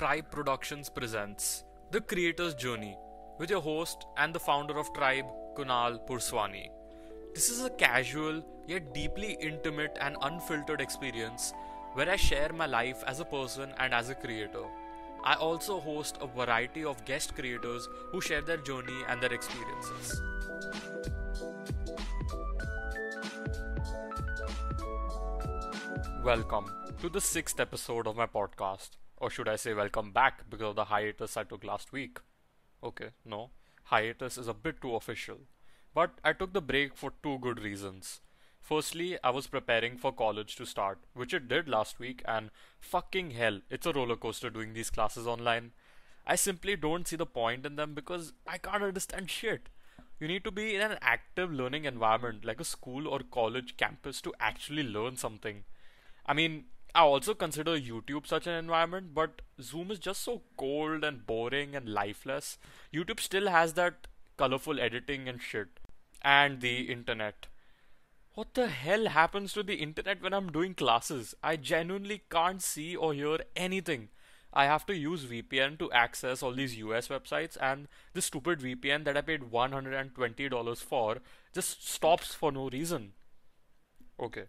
Tribe Productions presents The Creator's Journey with your host and the founder of Tribe, Kunal Purswani. This is a casual yet deeply intimate and unfiltered experience where I share my life as a person and as a creator. I also host a variety of guest creators who share their journey and their experiences. Welcome to the sixth episode of my podcast. Or should I say, welcome back because of the hiatus I took last week. Okay, no, hiatus is a bit too official. But I took the break for two good reasons. Firstly, I was preparing for college to start, which it did last week, and fucking hell, it's a roller coaster doing these classes online. I simply don't see the point in them because I can't understand shit. You need to be in an active learning environment like a school or college campus to actually learn something. I mean, I also consider YouTube such an environment, but Zoom is just so cold and boring and lifeless. YouTube still has that colorful editing and shit. And the internet. What the hell happens to the internet when I'm doing classes? I genuinely can't see or hear anything. I have to use VPN to access all these US websites, and the stupid VPN that I paid $120 for just stops for no reason. Okay.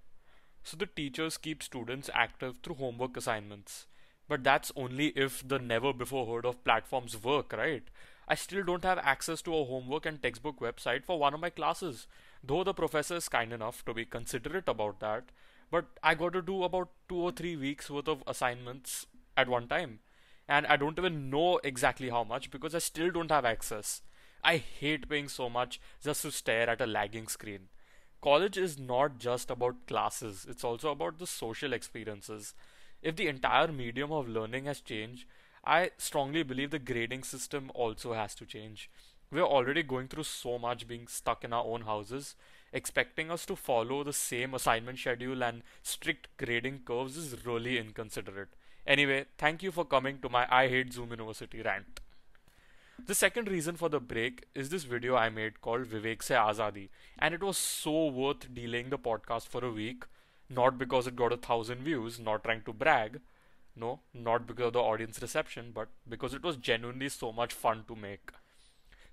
So the teachers keep students active through homework assignments. But that's only if the never before heard of platforms work, right? I still don't have access to a homework and textbook website for one of my classes, though the professor is kind enough to be considerate about that. But I got to do about two or three weeks worth of assignments at one time. And I don't even know exactly how much because I still don't have access. I hate paying so much just to stare at a lagging screen college is not just about classes, it's also about the social experiences. If the entire medium of learning has changed, I strongly believe the grading system also has to change. We're already going through so much being stuck in our own houses. Expecting us to follow the same assignment schedule and strict grading curves is really inconsiderate. Anyway, thank you for coming to my I Hate Zoom University rant. The second reason for the break is this video I made called Vivek Se Azadi, and it was so worth delaying the podcast for a week. Not because it got a thousand views, not trying to brag, no, not because of the audience reception, but because it was genuinely so much fun to make.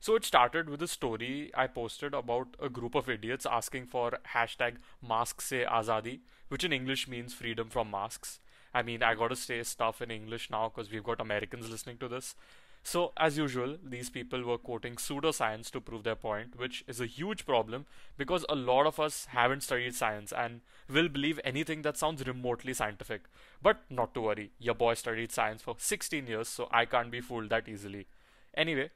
So it started with a story I posted about a group of idiots asking for hashtag mask se azadi, which in English means freedom from masks. I mean, I gotta say stuff in English now because we've got Americans listening to this. So, as usual, these people were quoting pseudoscience to prove their point, which is a huge problem because a lot of us haven't studied science and will believe anything that sounds remotely scientific. But not to worry, your boy studied science for 16 years, so I can't be fooled that easily. Anyway,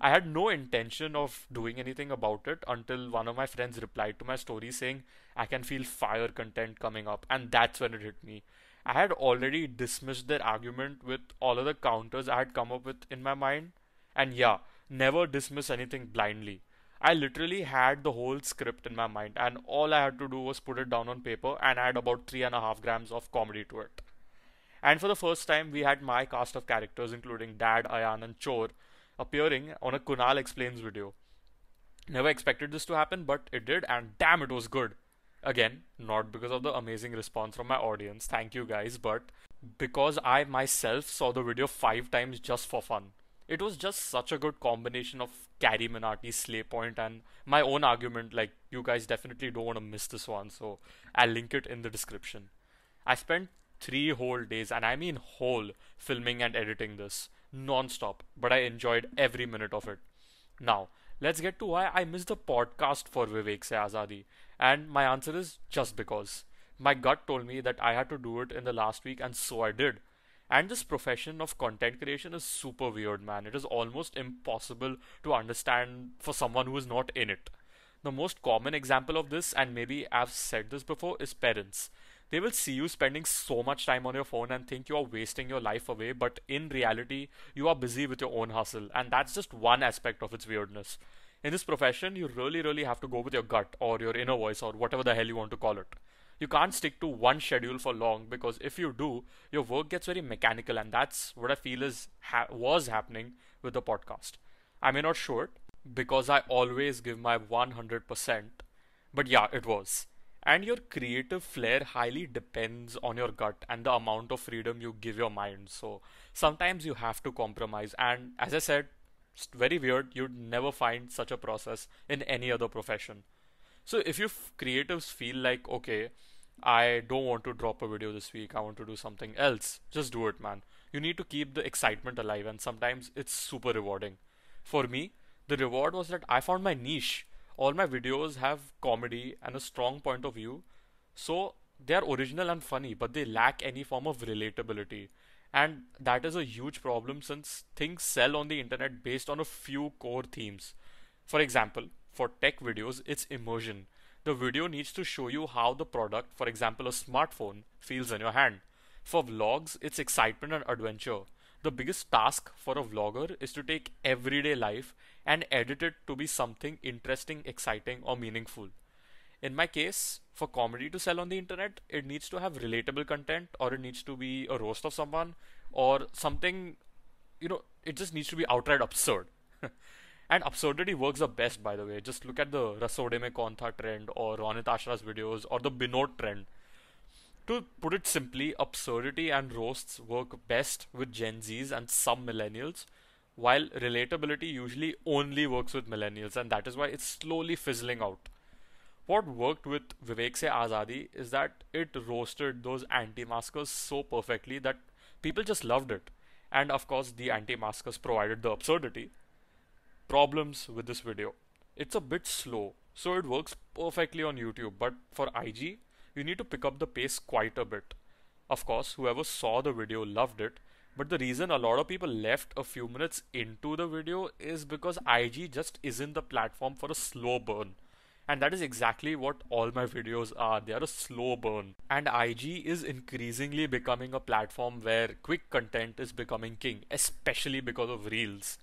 I had no intention of doing anything about it until one of my friends replied to my story saying, I can feel fire content coming up, and that's when it hit me. I had already dismissed their argument with all of the counters I had come up with in my mind. And yeah, never dismiss anything blindly. I literally had the whole script in my mind, and all I had to do was put it down on paper and add about three and a half grams of comedy to it. And for the first time, we had my cast of characters, including Dad, Ayan, and Chor, appearing on a Kunal Explains video. Never expected this to happen, but it did, and damn, it was good. Again, not because of the amazing response from my audience, thank you guys, but because I myself saw the video five times just for fun. It was just such a good combination of Carrie Minati's Slayy Point and my own argument. Like, you guys definitely don't want to miss this one, so I'll link it in the description. I spent three whole days, and I mean whole, filming and editing this non stop, but I enjoyed every minute of it. Now, let's get to why I missed the podcast for Vivek Se Azadi. And my answer is just because. My gut told me that I had to do it in the last week, and so I did. And this profession of content creation is super weird, man. It is almost impossible to understand for someone who is not in it. The most common example of this, and maybe I've said this before, is parents. They will see you spending so much time on your phone and think you are wasting your life away, but in reality, you are busy with your own hustle, and that's just one aspect of its weirdness. In this profession, you really, really have to go with your gut or your inner voice or whatever the hell you want to call it. You can't stick to one schedule for long because if you do, your work gets very mechanical, and that's what I feel is ha- was happening with the podcast. I may not show it because I always give my 100%, but yeah, it was And your creative flair highly depends on your gut and the amount of freedom you give your mind. So sometimes you have to compromise. And as I said, it's very weird. You'd never find such a process in any other profession. So if you f- creatives feel like, okay, I don't want to drop a video this week, I want to do something else, just do it, man. You need to keep the excitement alive, and sometimes it's super rewarding. For me, the reward was that I found my niche. All my videos have comedy and a strong point of view, so they are original and funny, but they lack any form of relatability. And that is a huge problem since things sell on the internet based on a few core themes. For example, for tech videos, it's immersion. The video needs to show you how the product, for example a smartphone, feels in your hand. For vlogs, it's excitement and adventure. The biggest task for a vlogger is to take everyday life and edit it to be something interesting, exciting, or meaningful. In my case, for comedy to sell on the internet, it needs to have relatable content, or it needs to be a roast of someone, or something, you know, it just needs to be outright absurd. And absurdity works the best, by the way. Just look at the Rasode Mein Kaun Tha trend or Ronit Ashra's videos or the Binod trend. To put it simply, absurdity and roasts work best with Gen Zs and some millennials, while relatability usually only works with millennials, and that is why it's slowly fizzling out. What worked with Vivek Se Azadi is that it roasted those anti-maskers so perfectly that people just loved it. And of course, the anti-maskers provided the absurdity, problems with this video. It's a bit slow, so it works perfectly on YouTube, but for IG, you need to pick up the pace quite a bit. Of course, whoever saw the video loved it, but the reason a lot of people left a few minutes into the video is because IG just isn't the platform for a slow burn. And that is exactly what all my videos are. They are a slow burn. And IG is increasingly becoming a platform where quick content is becoming king, especially because of Reels.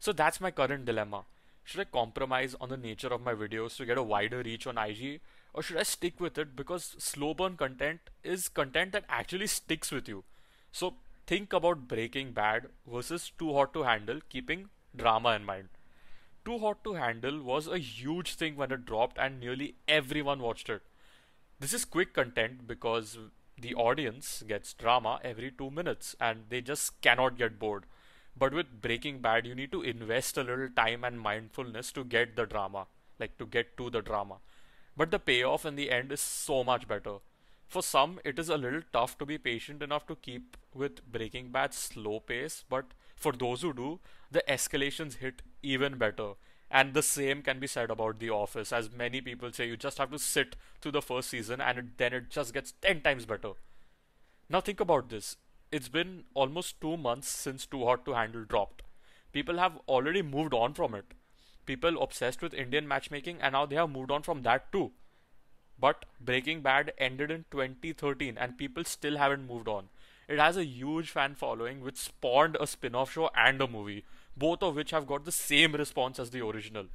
So that's my current dilemma. Should I compromise on the nature of my videos to get a wider reach on IG or should I stick with it because slow burn content is content that actually sticks with you. So think about Breaking Bad versus Too Hot to Handle keeping drama in mind. Too Hot to Handle was a huge thing when it dropped and nearly everyone watched it. This is quick content because the audience gets drama every 2 minutes and they just cannot get bored. But with Breaking Bad, you need to invest a little time and mindfulness to get the drama, like to get to the drama. But the payoff in the end is so much better. For some, it is a little tough to be patient enough to keep with Breaking Bad's slow pace, but for those who do, the escalations hit even better. And the same can be said about The Office, as many people say you just have to sit through the first season and it, then it just gets 10 times better. Now, think about this it's been almost two months since Too Hot to Handle dropped. People have already moved on from it. People obsessed with Indian matchmaking and now they have moved on from that too. But Breaking Bad ended in 2013 and people still haven't moved on. It has a huge fan following which spawned a spin off show and a movie, both of which have got the same response as the original.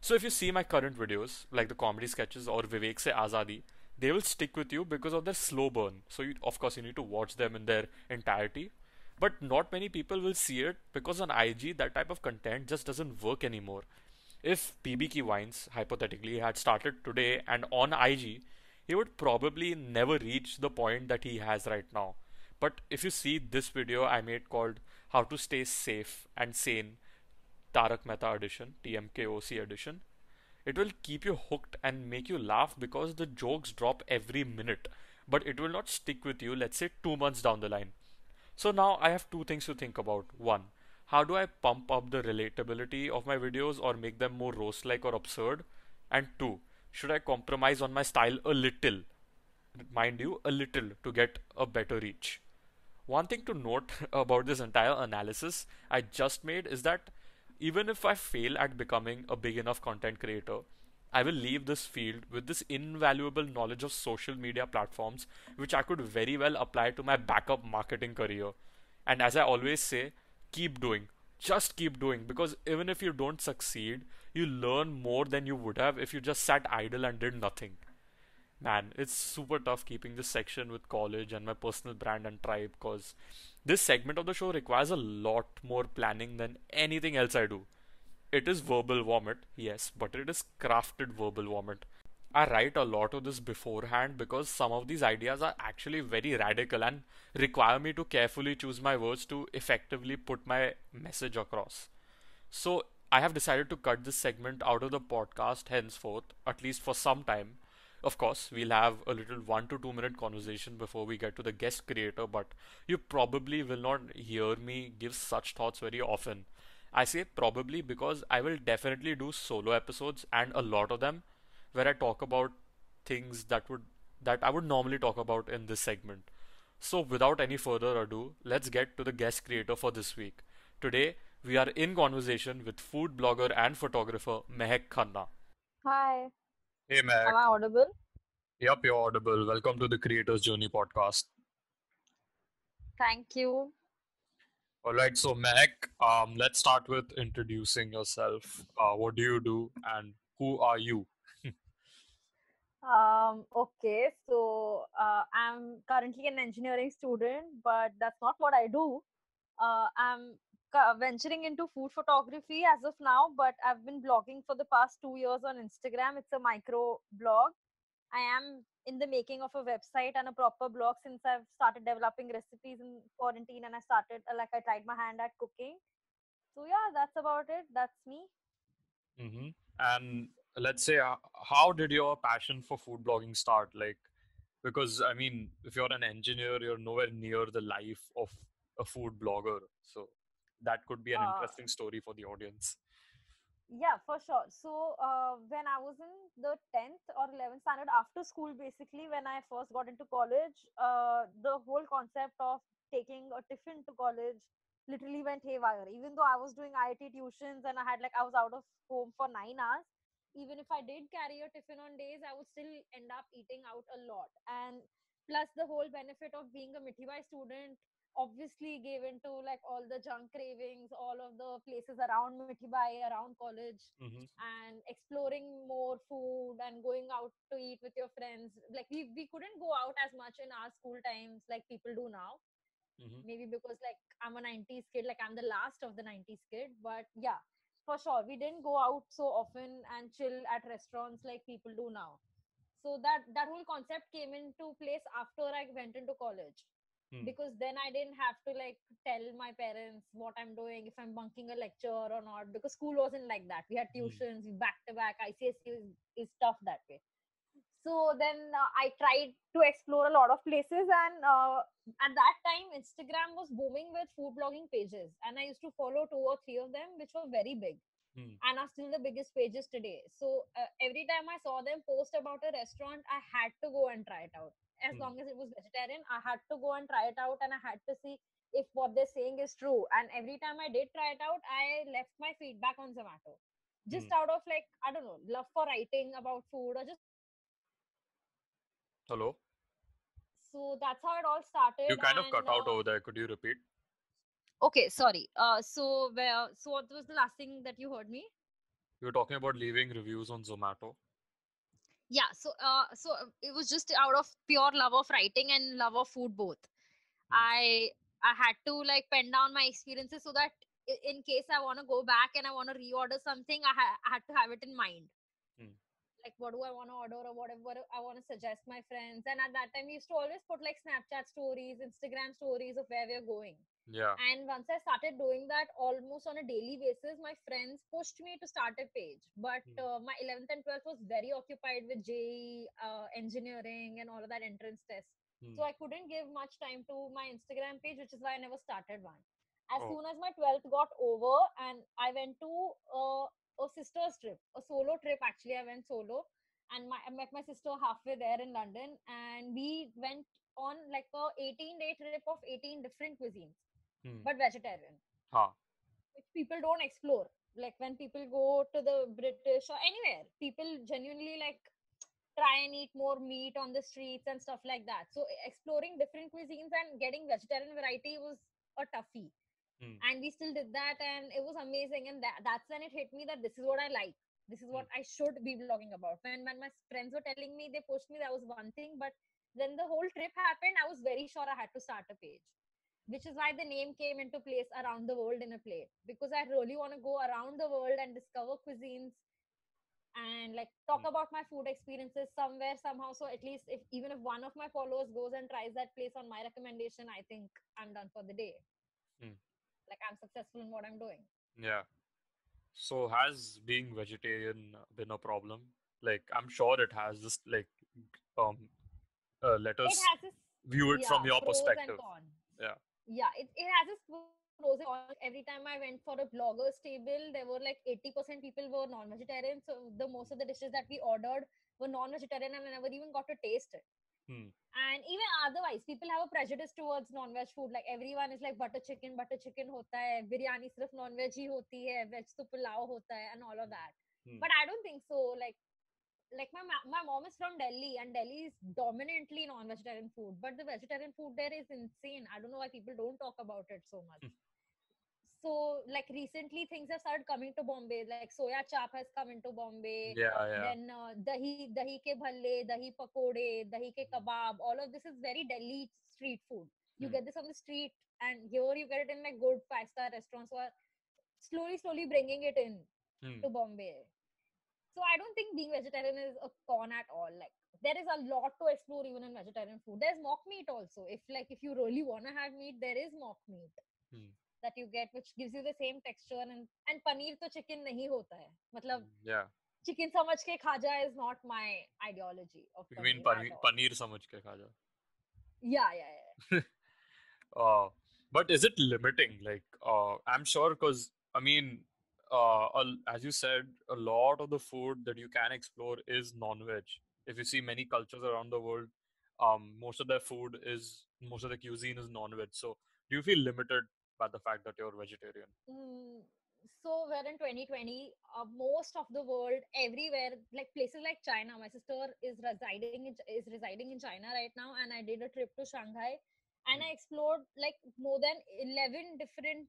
So if you see my current videos, like the comedy sketches or Vivek Se Azadi, they will stick with you because of their slow burn. So you, of course you need to watch them in their entirety. But not many people will see it because on IG that type of content just doesn't work anymore. If BB Ki Vines hypothetically had started today and on IG, he would probably never reach the point that he has right now. But if you see this video I made called How to Stay Safe and Sane Taarak Mehta edition, TMKOC edition, it will keep you hooked and make you laugh because the jokes drop every minute, but it will not stick with you, let's say, two months down the line. So now I have two things to think about. One, how do I pump up the relatability of my videos or make them more roast like or absurd? And two, should I compromise on my style a little? Mind you, a little to get a better reach. One thing to note about this entire analysis I just made is that even if I fail at becoming a big enough content creator, I will leave this field with this invaluable knowledge of social media platforms, which I could very well apply to my backup marketing career. And as I always say, keep doing. Just keep doing because even if you don't succeed, you learn more than you would have if you just sat idle and did nothing. Man, it's super tough keeping this section with college and my personal brand and tribe because this segment of the show requires a lot more planning than anything else I do. It is verbal vomit, yes, but it is crafted verbal vomit. I write a lot of this beforehand because some of these ideas are actually very radical and require me to carefully choose my words to effectively put my message across. So I have decided to cut this segment out of the podcast henceforth, at least for some time. Of course, we'll have a little one to two minute conversation before we get to the guest creator, but you probably will not hear me give such thoughts very often. I say probably because I will definitely do solo episodes and a lot of them where I talk about things that would that I would normally talk about in this segment. So without any further ado, let's get to the guest creator for this week. Today we are in conversation with food blogger and photographer Mahek Khanna. Hi, Hey Mac. am. I audible? Yep, you're audible. Welcome to the Creator's Journey podcast. Thank you. All right, so Mac, um, let's start with introducing yourself. Uh, what do you do and who are you? Um, okay, so uh, I'm currently an engineering student, but that's not what I do. Uh, I'm venturing into food photography as of now, but I've been blogging for the past two years on Instagram. It's a micro blog. I am in the making of a website and a proper blog since I've started developing recipes in quarantine and I started, uh, like, I tried my hand at cooking. So, yeah, that's about it. That's me. Mm-hmm. And let's say, uh, how did your passion for food blogging start? Like, because I mean, if you're an engineer, you're nowhere near the life of a food blogger. So that could be an Uh, interesting story for the audience. Yeah, for sure. So, uh, when I was in the 10th or 11th standard after school, basically, when I first got into college, uh, the whole concept of taking a tiffin to college literally went haywire. Even though I was doing IIT tuitions and I had like, I was out of home for nine hours, even if I did carry a tiffin on days, I would still end up eating out a lot. And plus, the whole benefit of being a Mithibai student obviously gave into like all the junk cravings, all of the places around Mithibai, around college, hmm and exploring more food and going out to eat with your friends. Like we we couldn't go out as much in our school times like people do now. hmm Maybe because like I'm a 90s kid, like I'm the last of the 90s kid. But yeah, for sure, we didn't go out so often and chill at restaurants like people do now. So that that whole concept came into place after I went into college hmm because then I didn't have to like tell my parents what I'm doing, if I'm bunking a lecture or not, because school wasn't like that. We had hmm tuitions, back to back. ICSE is, is tough that way. So then uh, I tried to explore a lot of places, and uh, at that time, Instagram was booming with food blogging pages, and I used to follow two or three of them, which were very big hmm and are still the biggest pages today. So uh, every time I saw them post about a restaurant, I had to go and try it out. As hmm long as it was vegetarian, I had to go and try it out, and I had to see if what they're saying is true. And every time I did try it out, I left my feedback on Zomato, just hmm out of like I don't know, love for writing about food or just Hello? so that's how it all started. You kind of cut out uh, over there. Could you repeat? Okay, sorry. Uh, so where so what was the last thing that you heard me? You were talking about leaving reviews on Zomato. yeah so uh so uh, it was just out of pure love of writing and love of food both Hmm. i i had to like pen down my experiences so that in case i want to go back and i want to reorder something I, ha- I had to have it in mind. Like what do i want to order or whatever i want to suggest my friends and at that time we used to always put like snapchat stories instagram stories of where we're going Yeah. and once I started doing that almost on a daily basis, my friends pushed me to start a page. But Hmm. uh, my 11th and 12th was very occupied with JEE, uh, engineering, and all of that entrance test. Hmm. So I couldn't give much time to my Instagram page, which is why I never started one. As Oh. soon as my 12th got over, and I went to uh, a sister's trip, a solo trip actually, I went solo. And my, I met my sister halfway there in London, and we went on like a 18 day trip of 18 different cuisines Hmm. but vegetarian, Ha. which people don't explore. Like when people go to the British or anywhere, people genuinely like try and eat more meat on the streets and stuff like that. So exploring different cuisines and getting vegetarian variety was a toughie. Hmm. And we still did that and it was amazing. And that, that's when it hit me that this is what I like. This is what I should be vlogging about. When when my friends were telling me, they pushed me, that was one thing. But then the whole trip happened, I was very sure I had to start a page which is why the name came into place around the world in a plate because I really want to go around the world and discover cuisines and like talk Hmm. about my food experiences somewhere somehow so at least if even if one of my followers goes and tries that place on my recommendation i think i'm done for the day Hmm. Like i'm successful in what i'm doing Yeah. So has being vegetarian been a problem? Like I'm sure it has. Just like um, uh, let it us has its view it from yeah, your pros perspective. Yeah. Yeah, it, it has its pros and cons. Every time I went for a blogger's table, there were like 80% people were non-vegetarian. So the most of the dishes that we ordered were non-vegetarian and I never even got to taste it. Hmm. And even otherwise, people have a prejudice towards non-veg food. Like everyone is like butter chicken, butter chicken hota hai, biryani sirf non-veg hi hoti hai, veg to pulao hota hai, and all of that. Hmm. But I don't think so. Like like my my mom is from Delhi and Delhi is dominantly non-vegetarian food, but the vegetarian food there is insane. I don't know why people don't talk about it so much. So like recently things have started coming to Bombay. Like soya chap has come into Bombay. Yeah, yeah. Then uh, dahi dahi ke bhalle, dahi pakode, dahi ke kebab. All of this is very Delhi street food. You Hmm. get this on the street, and here you get it in like good five star restaurants who are slowly slowly bringing it in Hmm. to Bombay. So I don't think being vegetarian is a con at all. Like there is a lot to explore even in vegetarian food. There's mock meat also. If like if you really wanna have meat, there is mock meat Hmm. That you get, which gives you the same texture and and paneer to chicken nahi hota hai. Matlab Hmm. Yeah. chicken samajh ke khaja is not my ideology of You mean paneer paneer, at all. paneer samajh ke kha ja. Yeah, yeah, yeah. Uh, but is it limiting? Like, uh, I'm sure because I mean, uh, as you said, a lot of the food that you can explore is non-veg. If you see many cultures around the world, um, most of their food is most of the cuisine is non-veg. So, do you feel limited by the fact that you're vegetarian? Mm, so we're in 2020 uh, most of the world everywhere like places like china my sister is residing in, is residing in china right now and i did a trip to shanghai and i Mm. explored like more than 11 different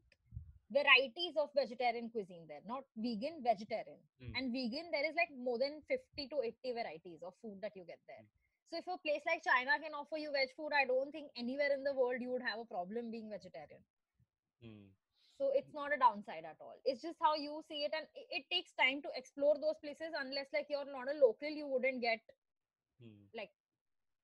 varieties of vegetarian cuisine there not vegan vegetarian Mm. and vegan there is like more than 50 to 80 varieties of food that you get there Mm. so if a place like china can offer you veg food i don't think anywhere in the world you would have a problem being vegetarian Hmm. so it's not a downside at all it's just how you see it and it, it takes time to explore those places unless like you're not a local you wouldn't get like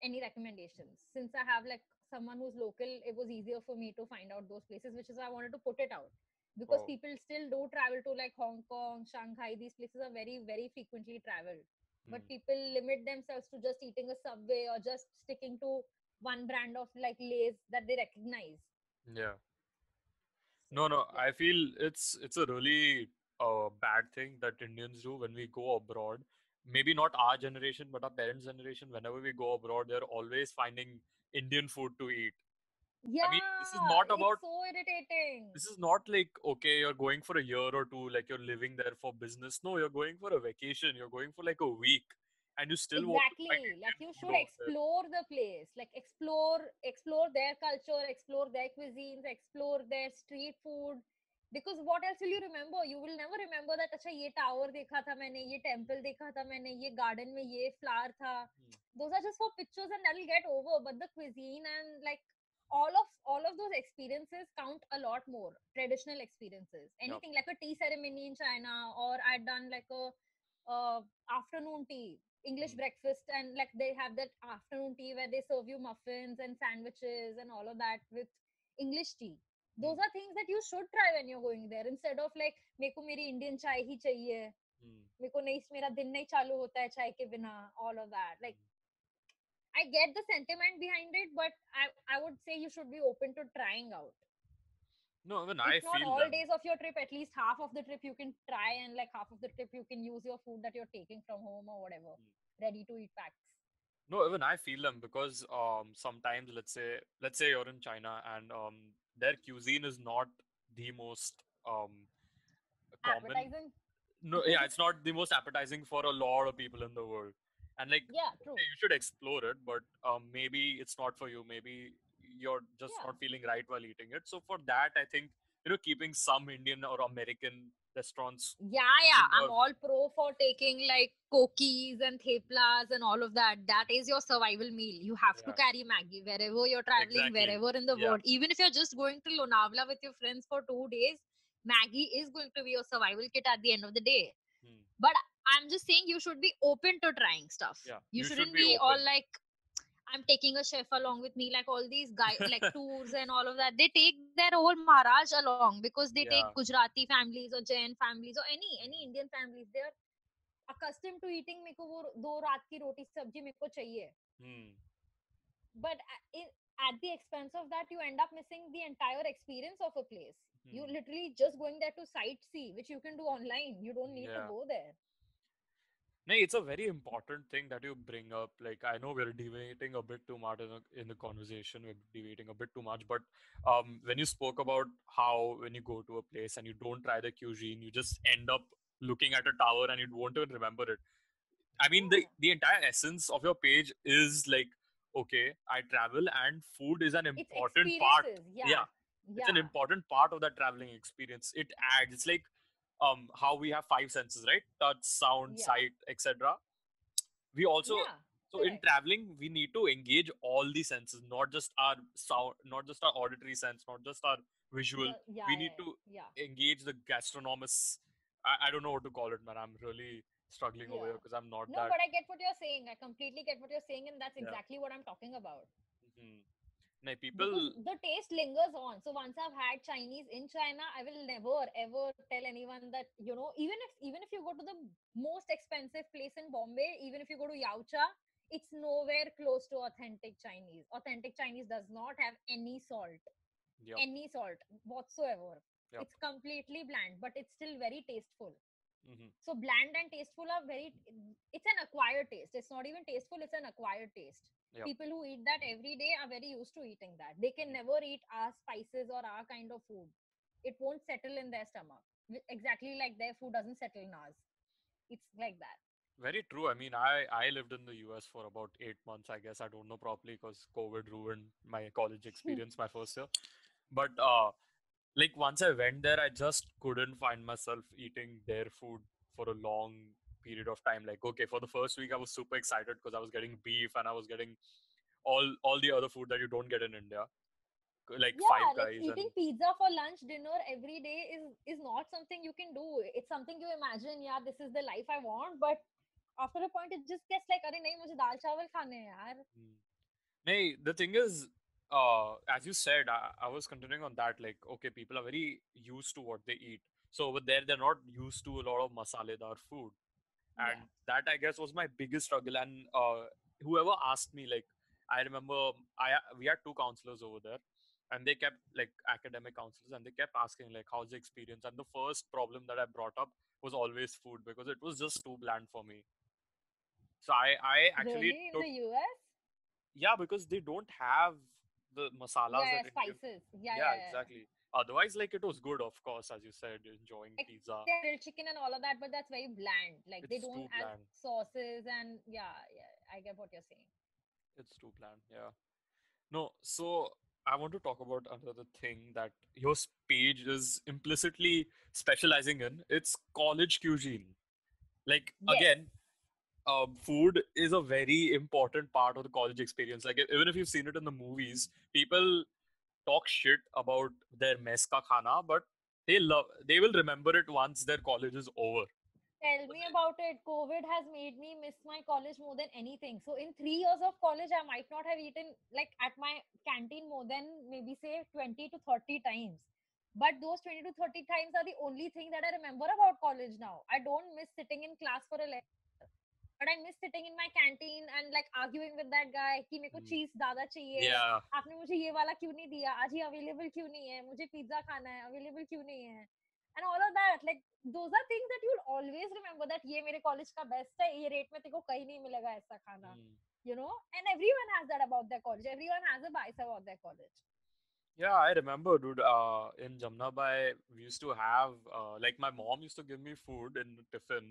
any recommendations since i have like someone who's local it was easier for me to find out those places which is why i wanted to put it out because Oh. people still do travel to like hong kong shanghai these places are very very frequently traveled but Hmm. people limit themselves to just eating a subway or just sticking to one brand of like lays that they recognize Yeah. No, no. I feel it's it's a really uh, bad thing that Indians do when we go abroad. Maybe not our generation, but our parents' generation. Whenever we go abroad, they're always finding Indian food to eat. yeah mean, this is not about- so irritating This is not like okay, you're going for a year or two, like you're living there for business. No, you're going for a vacation. You're going for like a week, and you still want to exactly find like you Indian should food over there. explore the place like explore explore their culture explore their cuisines explore their street food because what else will you remember you will never remember that अच्छा ये tower देखा था मैंने ये temple देखा था मैंने ये garden में ये flower था Hmm. those are just for pictures and that'll get over but the cuisine and like all of all of those experiences count a lot more traditional experiences anything like a tea ceremony in china or i'd done like a uh, afternoon tea english Mm. breakfast and like they have that afternoon tea where they serve you muffins and sandwiches and all of that with english tea those are things that you should try when you're going there instead of like मेरे को मेरी Indian चाय ही चाहिए Hmm. मेरे को नहीं मेरा दिन नहीं चालू होता है चाय के बिना all of that like I get the sentiment behind it, but I, I would say you should be open to trying out. no, even if I not feel all that. days of your trip, at least half of the trip you can try, and like half of the trip you can use your food that you're taking from home or whatever, Hmm. ready to eat packs. No, even I feel them because um sometimes let's say let's say you're in China and um their cuisine is not the most um common. Appetizing, No, yeah, it's not the most appetizing for a lot of people in the world. And like yeah, true. you should explore it, but um maybe it's not for you. Maybe you're just Yeah. not feeling right while eating it. So for that, I think you know keeping some Indian or American restaurants. Yeah, yeah, in I'm all pro for taking like cookies and theplas and all of that. That is your survival meal. You have to carry Maggi wherever you're traveling, Exactly. wherever in the Yeah. world. Even if you're just going to Lonavala with your friends for two days, Maggi is going to be your survival kit at the end of the day. Hmm. but i'm just saying you should be open to trying stuff Yeah, you, you should shouldn't be be, all like i'm taking a chef along with me like all these guys like tours and all of that they take their whole maharaj along because they Yeah. take gujarati families or jain families or any any indian families they're accustomed to eating मेरे को वो दो रात की रोटी सब्जी मेरे को चाहिए Hmm. but a- in, at the expense of that you end up missing the entire experience of a place you Hmm. literally just going there to sightsee which you can do online you don't need Yeah. to go there No, it's a very important thing that you bring up. Like, I know we're deviating a bit too much in the, in the conversation, we're deviating a bit too much. But um, when you spoke about how when you go to a place and you don't try the cuisine, you just end up looking at a tower and you won't even remember it. I mean, the, the entire essence of your page is like, okay, I travel and food is an important part. experiences yeah Yeah, it's an important part of that traveling experience. It adds. It's like um how we have five senses, right? Touch, sound, Yeah. sight, etc. We also yeah so in traveling we need to engage all the senses, not just our sound, not just our auditory sense, not just our visual. Yeah, we need to yeah engage the gastronomist. I, I don't know what to call it, man. I'm really struggling over here because I'm not no that. but i get what you're saying i completely get what you're saying and that's exactly what i'm talking about Mhm. Nah, people. because the taste lingers on so once i've had chinese in china i will never ever tell anyone that you know even if even if you go to the most expensive place in bombay even if you go to yauatcha it's nowhere close to authentic chinese authentic chinese does not have any salt Yep. any salt whatsoever Yep. it's completely bland but it's still very tasteful Mhm. so bland and tasteful are very it's an acquired taste it's not even tasteful it's an acquired taste Yep. people who eat that every day are very used to eating that they can never eat our spices or our kind of food it won't settle in their stomach exactly like their food doesn't settle in ours it's like that Very true. I mean, I I lived in the US for about eight months. I guess I don't know properly because COVID ruined my college experience my first year. But uh, like once I went there, I just couldn't find myself eating their food for a long period of time like okay for the first week i was super excited because i was getting beef and i was getting all all the other food that you don't get in india. Like yeah, five guys like eating and... pizza for lunch dinner every day is is not something you can do. It's something you imagine yeah this is the life i want but after a point it just gets like are nahi mujhe dal chawal khane yaar. Hmm. nahi the thing is uh, as you said I, I was continuing on that like okay people are very used to what they eat. So over there they're not used to a lot of masaledar food and that I guess was my biggest struggle. And uh, whoever asked me, like, I remember I we had two counselors over there, and they kept like academic counselors, and they kept asking like, how's the experience? And the first problem that I brought up was always food because it was just too bland for me. So I I actually really in took the us yeah, because they don't have the masalas yeah, spices yeah, yeah, yeah, yeah. exactly. Otherwise, like it was good, of course, as you said, enjoying Like, pizza. Grilled chicken and all of that but that's very bland like they don't add bland. sauces and yeah yeah i get what you're saying It's too bland, yeah. No, so I want to talk about another thing that your page is implicitly specializing in. It's college cuisine. Like Yes. again, um, food is a very important part of the college experience. Like even if you've seen it in the movies, people talk shit about their mess ka khana, but they love they will remember it once their college is over. Tell me about it. COVID has made me miss my college more than anything. So in three years of college, I might not have eaten like at my canteen more than maybe say 20 to 30 times. But those 20 to 30 times are the only thing that I remember about college now. I don't miss sitting in class for a lecture. But I miss sitting in my canteen and like arguing with that guy कि मेरे को Hmm. cheese ज़्यादा चाहिए Yeah, आपने मुझे ये वाला क्यों नहीं दिया आज ये अवेलेबल क्यों नहीं है मुझे पिज्जा खाना है अवेलेबल क्यों नहीं है and all of that like those are things that you'll always remember that ये मेरे कॉलेज का बेस्ट है ये रेट में तेरे को कहीं नहीं मिलेगा ऐसा खाना mm. you know and everyone has that about their college everyone has a bias about their college Yeah, I remember, dude. Uh, in Jamnabai, we used to have uh, like my mom used to give me food in tiffin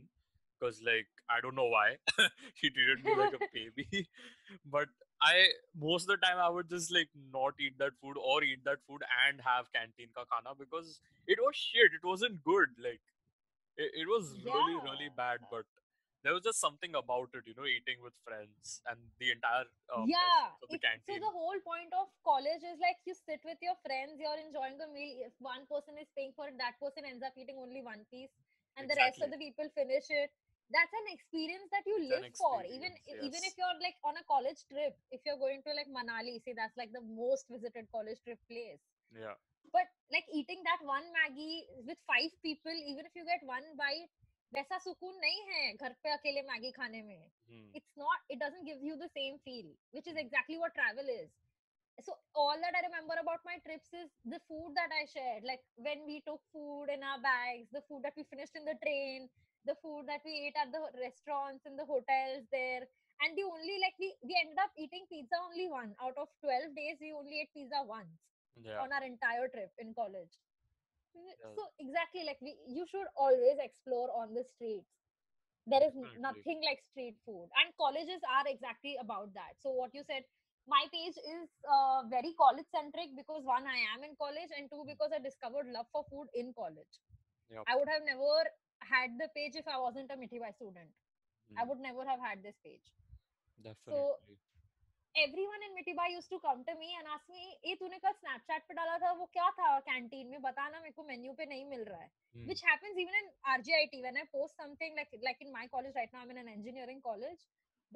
because, like, I don't know why she treated me like a baby. But I most of the time I would just like not eat that food or eat that food and have canteen ka khana because it was shit. It wasn't good. Like, it, it was really really bad. But there was just something about it, you know, eating with friends and the entire um, yeah the it- so the whole point of college is like you sit with your friends you're enjoying the meal if one person is paying for it that person ends up eating only one piece and the rest of the people finish it that's an experience that you live for even yes. even if you're like on a college trip if you're going to like manali say that's like the most visited college trip place yeah but like eating that one maggi with five people even if you get one bite वैसा सुकून नहीं है घर पे अकेले Maggi खाने में it doesn't give you the same feel, which is exactly what travel is. so all that I remember about my trips is the food that I shared. Like when we took food in our bags, the food that we finished in the train, the food that we ate at the restaurants and the hotels there and the only like we we ended up eating pizza only one out of 12 days we only ate pizza once Yeah. on our entire trip in college Yeah. so exactly like we you should always explore on the streets there is Definitely. nothing like street food and colleges are exactly about that so what you said my page is uh, very college centric because one i am in college and two because i discovered love for food in college Yep. i would have never had the page if i wasn't a mitibai student i Hmm. would never have had this page Definitely. So everyone in Mitibai used to come to me and ask me ए तूने कल Snapchat पे डाला था वो क्या था canteen में बताना मेरे को मेन्यू पे नहीं मिल रहा है Hmm. which happens even in RGIT when I post something like like in my college right now I'm in an engineering college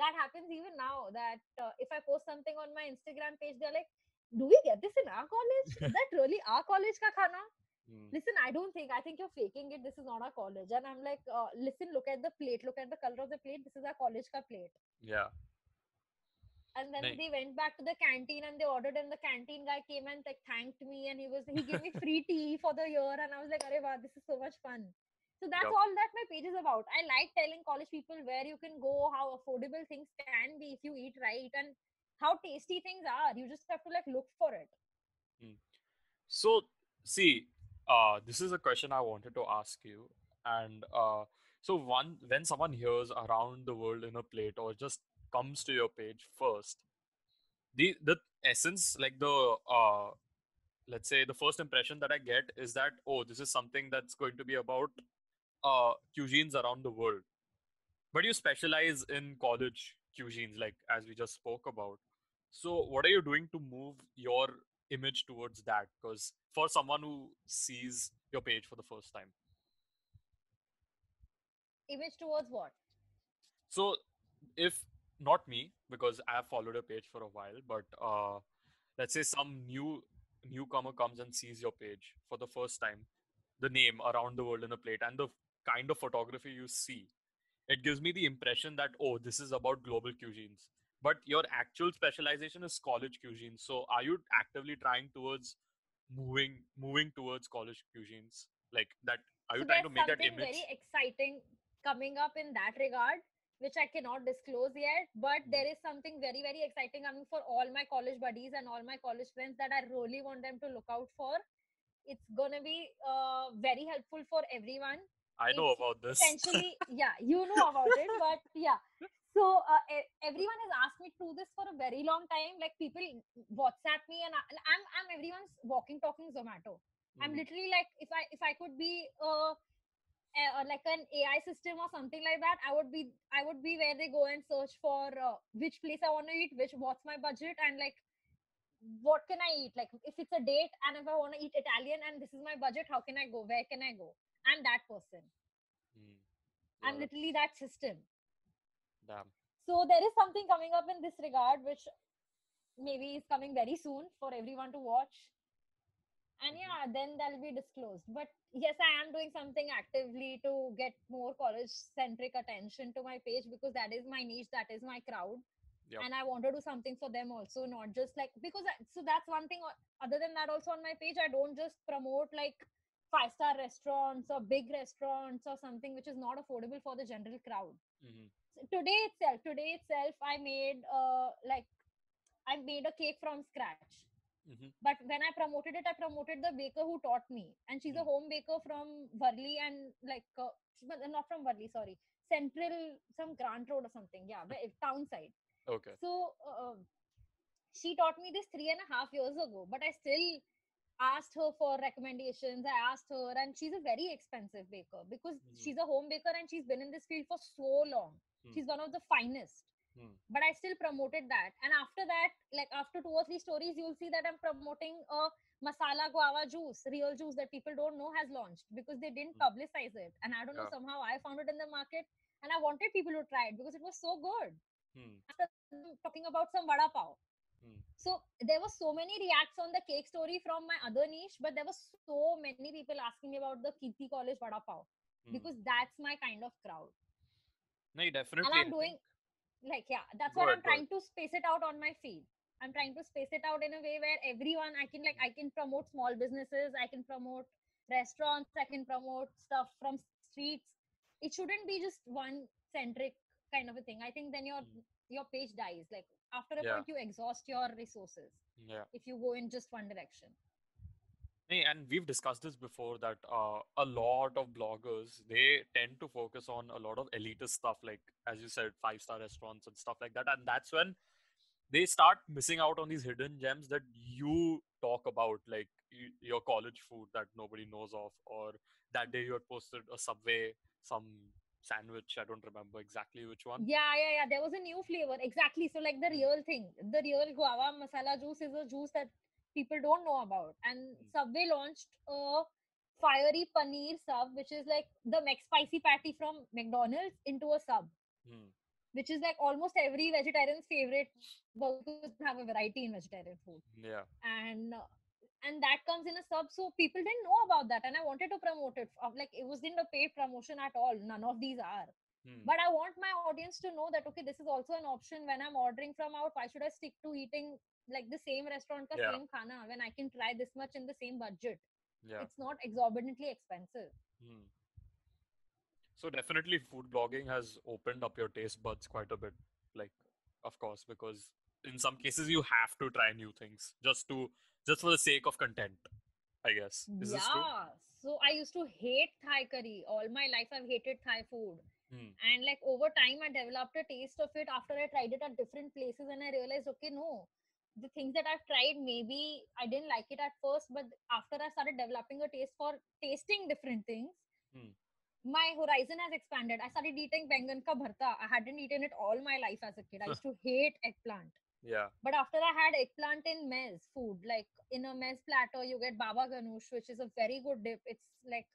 that happens even now that uh, if I post something on my Instagram page they're like do we get this in our college is that really our college ka khana Hmm. listen I don't think I think you're faking it this is not our college and I'm like uh, listen look at the plate look at the color of the plate this is our college ka plate Yeah. and then they went back to the canteen and they ordered and the canteen guy came and like thanked me and he was he gave me free tea for the year and I was like, wow, this is so much fun. So that's Yup. all that my page is about. I like telling college people where you can go, how affordable things can be if you eat right and how tasty things are. You just have to like look for it. So, see, uh, this is a question I wanted to ask you. And uh, so, one when someone hears around the world in a plate or just comes to your page first, the the essence, like the uh, let's say the first impression that I get is that oh, this is something that's going to be about uh cuisines around the world. But you specialize in college cuisines, like as we just spoke about. So, what are you doing to move your image towards that? Because for someone who sees your page for the first time, Image towards what? so if not me, because I have followed your page for a while, but uh, let's say some new newcomer comes and sees your page for the first time, the name around the world in a plate, and the kind of photography you see, it gives me the impression that oh, this is about global cuisines. But your actual specialization is college cuisine. So are you actively trying towards moving moving towards college cuisines? Like that are you so trying to make that something image? very exciting coming up in that regard which i cannot disclose yet but Mm. there is something very very exciting coming for all my college buddies and all my college friends that i really want them to look out for it's gonna be uh, very helpful for everyone I know it's about this. essentially yeah you know about it but yeah so uh, everyone has asked me to do this for a very long time like people whatsapp me and I, and i'm i'm everyone's walking talking zomato I'm Mhm. literally like if I if I could be uh, uh like an AI system or something like that, I would be I would be where they go and search for uh, which place I want to eat, which what's my budget, and like what can I eat. Like if it's a date and if I want to eat Italian and this is my budget, how can I go? Where can I go? I'm that person. Mm. I'm literally that system. So there is something coming up in this regard, which maybe is coming very soon for everyone to watch. And Mhm. yeah, then that'll be disclosed. But yes, I am doing something actively to get more college centric attention to my page because that is my niche, that is my crowd. Yep. And I want to do something for them also, not just like because I, so that's one thing. Other than that, also on my page, I don't just promote like five star restaurants or big restaurants or something which is not affordable for the general crowd Mhm. Today itself today itself i made uh like i made a cake from scratch Mhm. but when i promoted it i promoted the baker who taught me and she's a Hmm. home baker from Worli and like uh, not from Worli, sorry central some grant road or something yeah town side Okay. so uh, she taught me this three and a half years ago but i still asked her for recommendations i asked her and she's a very expensive baker because Mhm. she's a home baker and she's been in this field for so long Hmm. she's one of the finest Hmm. but i still promoted that and after that like after two or three stories you'll see that i'm promoting a masala guava juice, real juice that people don't know has launched because they didn't Hmm. publicize it. And I don't know, somehow I found it in the market and I wanted people to try it because it was so good. Hmm. After talking about some vada pav. Hmm. So there were so many reacts on the cake story from my other niche, but there were so many people asking me about the Kirti College vada pav because that's my kind of crowd. No, definitely. and I'm doing like yeah, that's Go what ahead, I'm trying to space it out on my feed. I'm trying to space it out in a way where everyone I can like I can promote small businesses, I can promote restaurants, I can promote stuff from streets. It shouldn't be just one centric kind of a thing. I think then your Mm. your page dies. Like after a Yeah. point you exhaust your resources Yeah. if you go in just one direction. And we've discussed this before that uh, a lot of bloggers they tend to focus on a lot of elitist stuff, like as you said, five star restaurants and stuff like that, and that's when they start missing out on these hidden gems that you talk about, like your college food that nobody knows of, or that day you had posted a Subway some sandwich. I don't remember exactly which one. Yeah, yeah, yeah. There was a new flavor. Exactly. So, like the real thing, the real guava masala juice is a juice that people don't know about. And Mm. Subway launched a fiery paneer sub, which is like the McSpicy patty from McDonald's into a sub, Hmm. which is like almost every vegetarian's favorite burgers have a variety in vegetarian food. Yeah. And uh, and that comes in a sub, so people didn't know about that, and I wanted to promote it. Like it wasn't a paid promotion at all. None of these are Hmm. but i want my audience to know that okay this is also an option when i'm ordering from out why should i stick to eating like the same restaurant ka Yeah. same khana when i can try this much in the same budget Yeah. it's not exorbitantly expensive Hmm. So definitely food blogging has opened up your taste buds quite a bit. Like, of course, because in some cases you have to try new things just to just for the sake of content. I guess. Is yeah so i used to hate thai curry all my life i've hated thai food Hmm. and like over time i developed a taste of it after i tried it at different places and i realized okay no the things that i've tried maybe i didn't like it at first but after i started developing a taste for tasting different things Hmm. my horizon has expanded i started eating bengan ka bharta i hadn't eaten it all my life as a kid i used to hate eggplant Yeah. but after I had eggplant in mez food, like in a mez platter, you get baba ganoush, which is a very good dip. It's like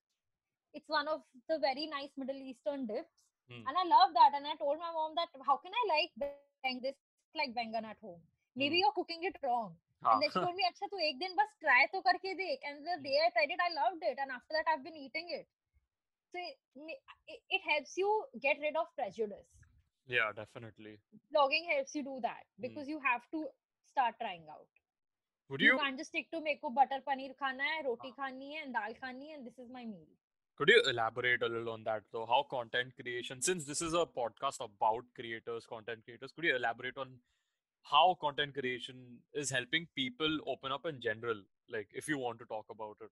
it's one of the very nice Middle Eastern dips, Hmm. and I love that. And I told my mom that how can I like this like bengan at home? maybe hmm. you're cooking it wrong. And they told me, Aksha, tu ek din bas try to karke dekh. And the hmm. day I tried it, I loved it. And after that, I've been eating it. So it, helps you get rid of prejudice. Yeah, definitely. Blogging helps you do that hmm. because you have to start trying out. Would you? You can't just stick to make butter paneer khana hai, roti ah. khani hai, and dal khani and this is my meal. Could you elaborate a little on that though? How content creation, since this is a podcast about creators, content creators, could you elaborate on how content creation is helping people open up in general? Like if you want to talk about it.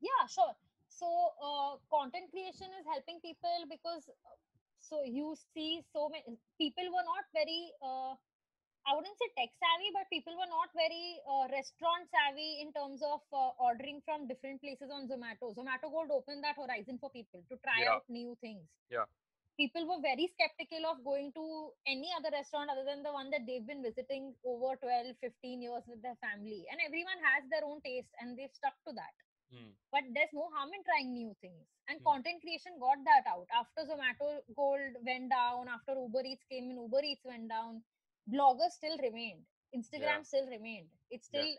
Yeah, sure. So uh, content creation is helping people because uh, so you see so many people were not very uh, I wouldn't say tech savvy, but people were not very uh, restaurant savvy in terms of uh, ordering from different places on Zomato. Zomato Gold opened that horizon for people to try Yeah. out new things. Yeah. People were very skeptical of going to any other restaurant other than the one that they've been visiting over 12, 15 years with their family. And everyone has their own taste and they've stuck to that Hmm. but there's no harm in trying new things and Hmm. content creation got that out after zomato gold went down after uber eats came in uber eats went down bloggers still remained instagram Yeah. still remained it's Yeah. still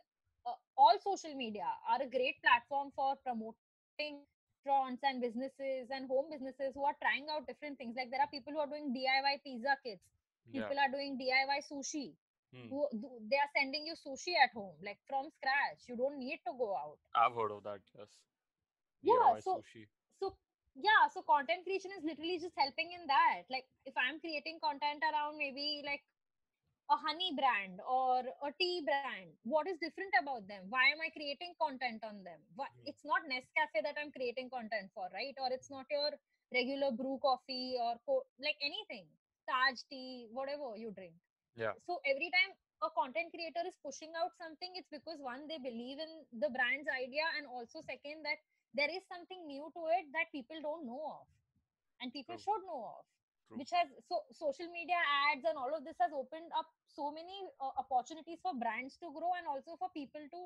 uh, all social media are a great platform for promoting restaurants and businesses and home businesses who are trying out different things like there are people who are doing diy pizza kits Yeah. people are doing diy sushi Hmm. who they are sending you sushi at home like from scratch you don't need to go out I've heard of that, yes. Yeah, so- sushi. so yeah so content creation is literally just helping in that like if i'm creating content around maybe like a honey brand or a tea brand what is different about them why am i creating content on them why, Hmm. it's not nescafe that i'm creating content for right or it's not your regular brew coffee or co- like anything taj tea whatever you drink Yeah. so every time a content creator is pushing out something it's because one they believe in the brand's idea and also second that there is something new to it that people don't know of and people True. should know of True. which has so social media ads and all of this has opened up so many uh, opportunities for brands to grow and also for people to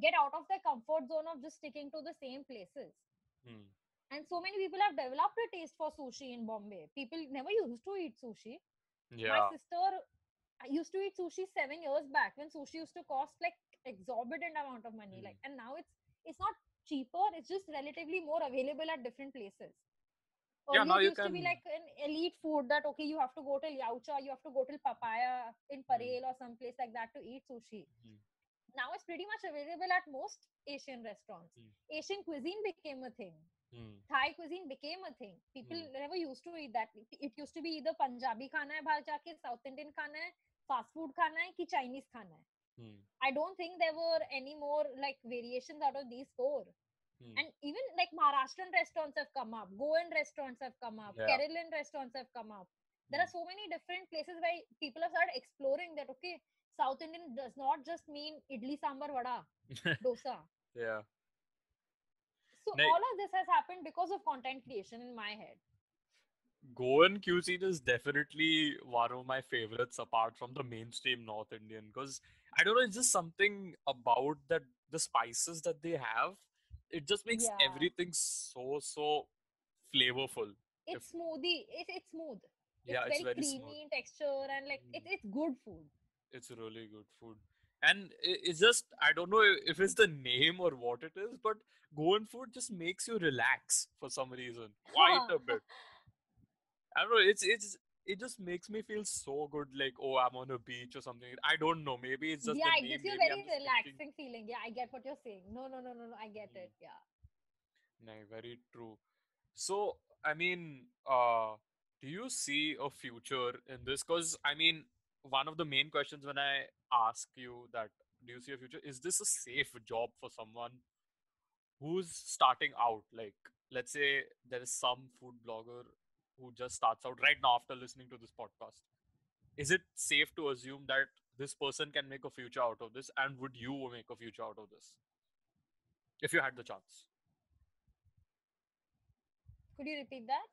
get out of their comfort zone of just sticking to the same places. Hmm. And so many people have developed a taste for sushi in Bombay. People never used to eat sushi. Yeah. My sister used to eat sushi seven years back when sushi used to cost like exorbitant amount of money. Mm. Like, and now it's it's not cheaper. It's just relatively more available at different places. Yeah, now it you used to be like an elite food that okay, you have to go till Yauatcha, you have to go till Papaya in Parel or some place like that to eat sushi. Mm. Now it's pretty much available at most Asian restaurants. Mm. Asian cuisine became a thing. Hmm. Thai cuisine became a thing. People Hmm. never used to eat that. It- used to be either Punjabi khana hai bahar jaake, South Indian khana hai, fast food khana hai, ki Chinese khana hai. Hmm. I don't think there were any more like variations out of these four. Hmm. And even like Maharashtrian restaurants have come up, Goan restaurants have come up, Yeah. Kerala restaurants have come up. There are Hmm. so many different places where people have started exploring that okay, South Indian does not just mean idli sambar vada, dosa. yeah. So Nahi- all of this has happened because of content creation in my head. Goan cuisine is definitely one of my favorites apart from the mainstream North Indian because I don't know, it's just something about that the spices that they have. It just makes Yeah. everything so so flavorful. It's smoothie. It's it's smooth. Yeah, it's it's very, very creamy smooth. in texture and like it's Mm. it's good food. It's really good food. And it's just I don't know if it's the name or what it is, but Goan food just makes you relax for some reason. Quite a bit. I don't know, it's it's it just makes me feel so good, like oh I'm on a beach or something. I don't know, maybe it's just yeah, it gives you a very thinking- relaxing feeling. Yeah, I get what you're saying. No, no, no, no, no. I get Mm. it. Yeah. No, very true. So, I mean, uh, do you see a future in this? Because, I mean, one of the main questions when I ask you that, do you see a future? Is this a safe job for someone who's starting out? Like, let's say there is some food blogger who just starts out right now after listening to this podcast. Is it safe to assume that this person can make a future out of this? And would you make a future out of this? If you had the chance. Could you repeat that?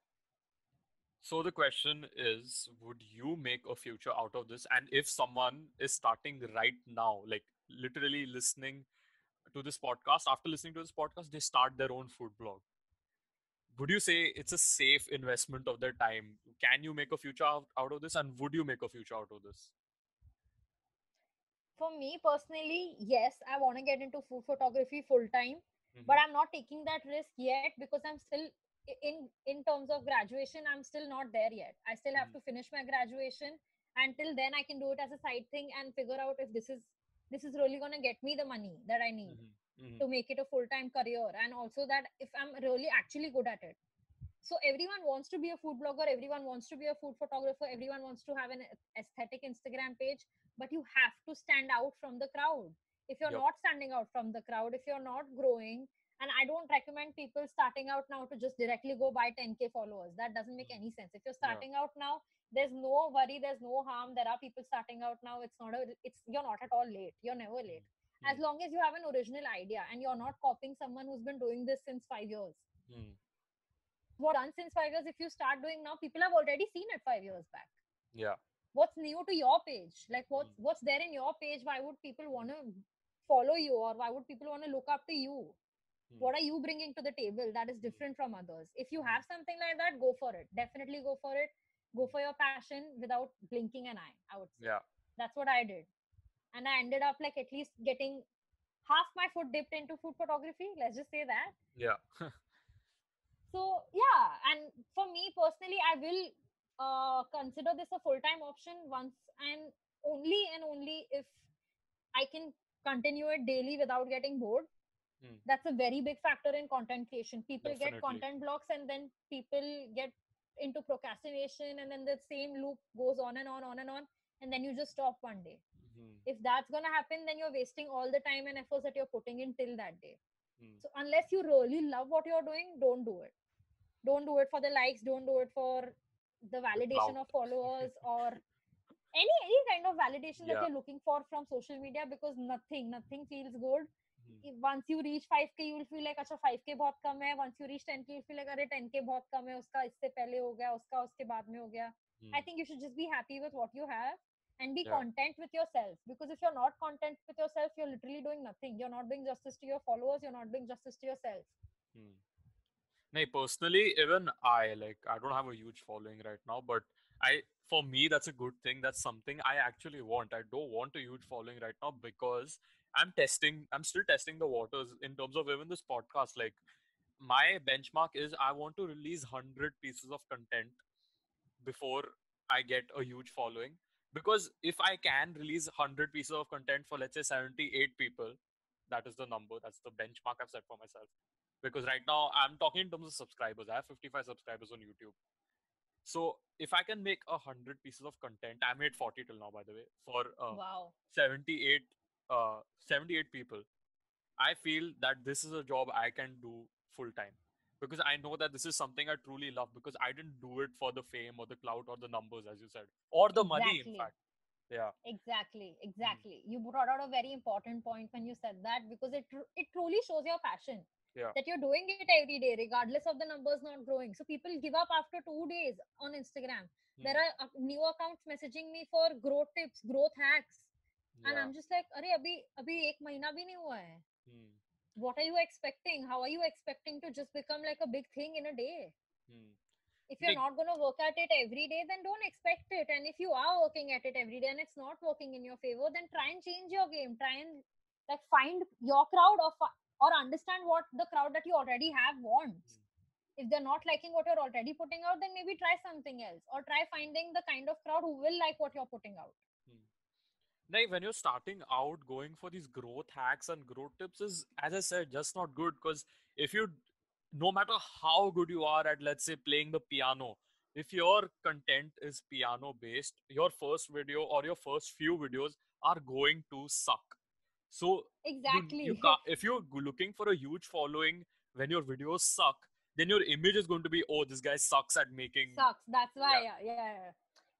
So the question is, would you make a future out of this? And if someone is starting right now, like literally listening to this podcast, after listening to this podcast, they start their own food blog. Would you say it's a safe investment of their time? Can you make a future out, out of this? And would you make a future out of this? For me personally, yes, I want to get into food photography full time, Mhm. but I'm not taking that risk yet because I'm still in in terms of graduation. I'm still not there yet. I still have Mhm. to finish my graduation. Until then, I can do it as a side thing and figure out if this is this is really going to get me the money that I need. Mhm. Mhm. to make it a full-time career and also that if i'm really actually good at it so everyone wants to be a food blogger everyone wants to be a food photographer everyone wants to have an aesthetic instagram page but you have to stand out from the crowd if you're Yup. not standing out from the crowd if you're not growing and i don't recommend people starting out now to just directly go buy 10k followers that doesn't make Mm. any sense if you're Yeah. starting out now there's no worry there's no harm there are people starting out now it's not a it's you're not at all late you're never late as Mm. long as you have an original idea and you're not copying someone who's been doing this since five years. Mm. What done since five years, if you start doing now, people have already seen it five years back. Yeah. What's new to your page? Like what's Mm. what's there in your page? Why would people want to follow you or why would people want to look up to you? Mm. What are you bringing to the table that is different from others? If you have something like that, go for it. Definitely go for it. Go for your passion without blinking an eye. I would say Yeah. that's what I did. And I ended up like at least getting half my foot dipped into food photography. Let's just say that. Yeah. So yeah, and for me personally, I will uh, consider this a full time option once and only and only if I can continue it daily without getting bored. Hmm. That's a very big factor in content creation. People Definitely. get content blocks and then people get into procrastination and then the same loop goes on and on and on and on and then you just stop one day Mhm. if that's going to happen then you're wasting all the time and efforts that you're putting in till that day Mm. so unless you really love what you're doing don't do it don't do it for the likes don't do it for the validation clout. of followers or any any kind of validation that Yeah. you're looking for from social media because nothing nothing feels good Mhm. if once you reach 5k you will feel like अच्छा 5k बहुत कम है once you reach 10k you feel like अरे 10k बहुत कम है उसका इससे पहले हो गया उसका उसके बाद में हो गया I Mm. think you should just be happy with what you have and be Yeah. content with yourself because if you're not content with yourself you're literally doing nothing you're not doing justice to your followers you're not doing justice to yourself Hmm. Nay, personally, even I like I don't have a huge following right now, but I for me that's a good thing. That's something I actually want. I don't want a huge following right now because I'm testing. I'm still testing the waters in terms of even this podcast. Like my benchmark is I want to release hundred pieces of content before I get a huge following. Because if I can release 100 pieces of content for, let's say, 78 people, that is the number, that's the benchmark I've set for myself. Because right now, I'm talking in terms of subscribers. I have 55 subscribers on YouTube. So if I can make 100 pieces of content, I made 40 till now, by the way, for uh, wow 78, uh, 78 people, I feel that this is a job I can do full time because I know that this is something I truly love because I didn't do it for the fame or the clout or the numbers, as you said, or the money, in Exactly. fact. Yeah. exactly exactly you brought out a very important point when you said that because it tru- it truly shows your passion Yeah. that you're doing it every day regardless of the numbers not growing so people give up after two days on instagram there Hmm. are uh, new accounts messaging me for growth tips growth hacks and Yeah. i'm just like अरे अभी अभी एक महीना भी नहीं हुआ है Hmm. what are you expecting? How are you expecting to just become like a big thing in a day? Hmm. if you're Big- not going to work at it every day then don't expect it. And if you are working at it every day and it's not working in your favor then try and change your game. Try and like find your crowd or or understand what the crowd that you already have wants. If they're not liking what you're already putting out then maybe try something else or try finding the kind of crowd who will like what you're putting out Like when you're starting out, going for these growth hacks and growth tips is, as I said, just not good. Because if you, no matter how good you are at, let's say, playing the piano, if your content is piano based, your first video or your first few videos are going to suck. So you- exactly you, ca if you're looking for a huge following when your videos suck, then your image is going to be, oh, this guy sucks at making. sucks that's why yeah. yeah yeah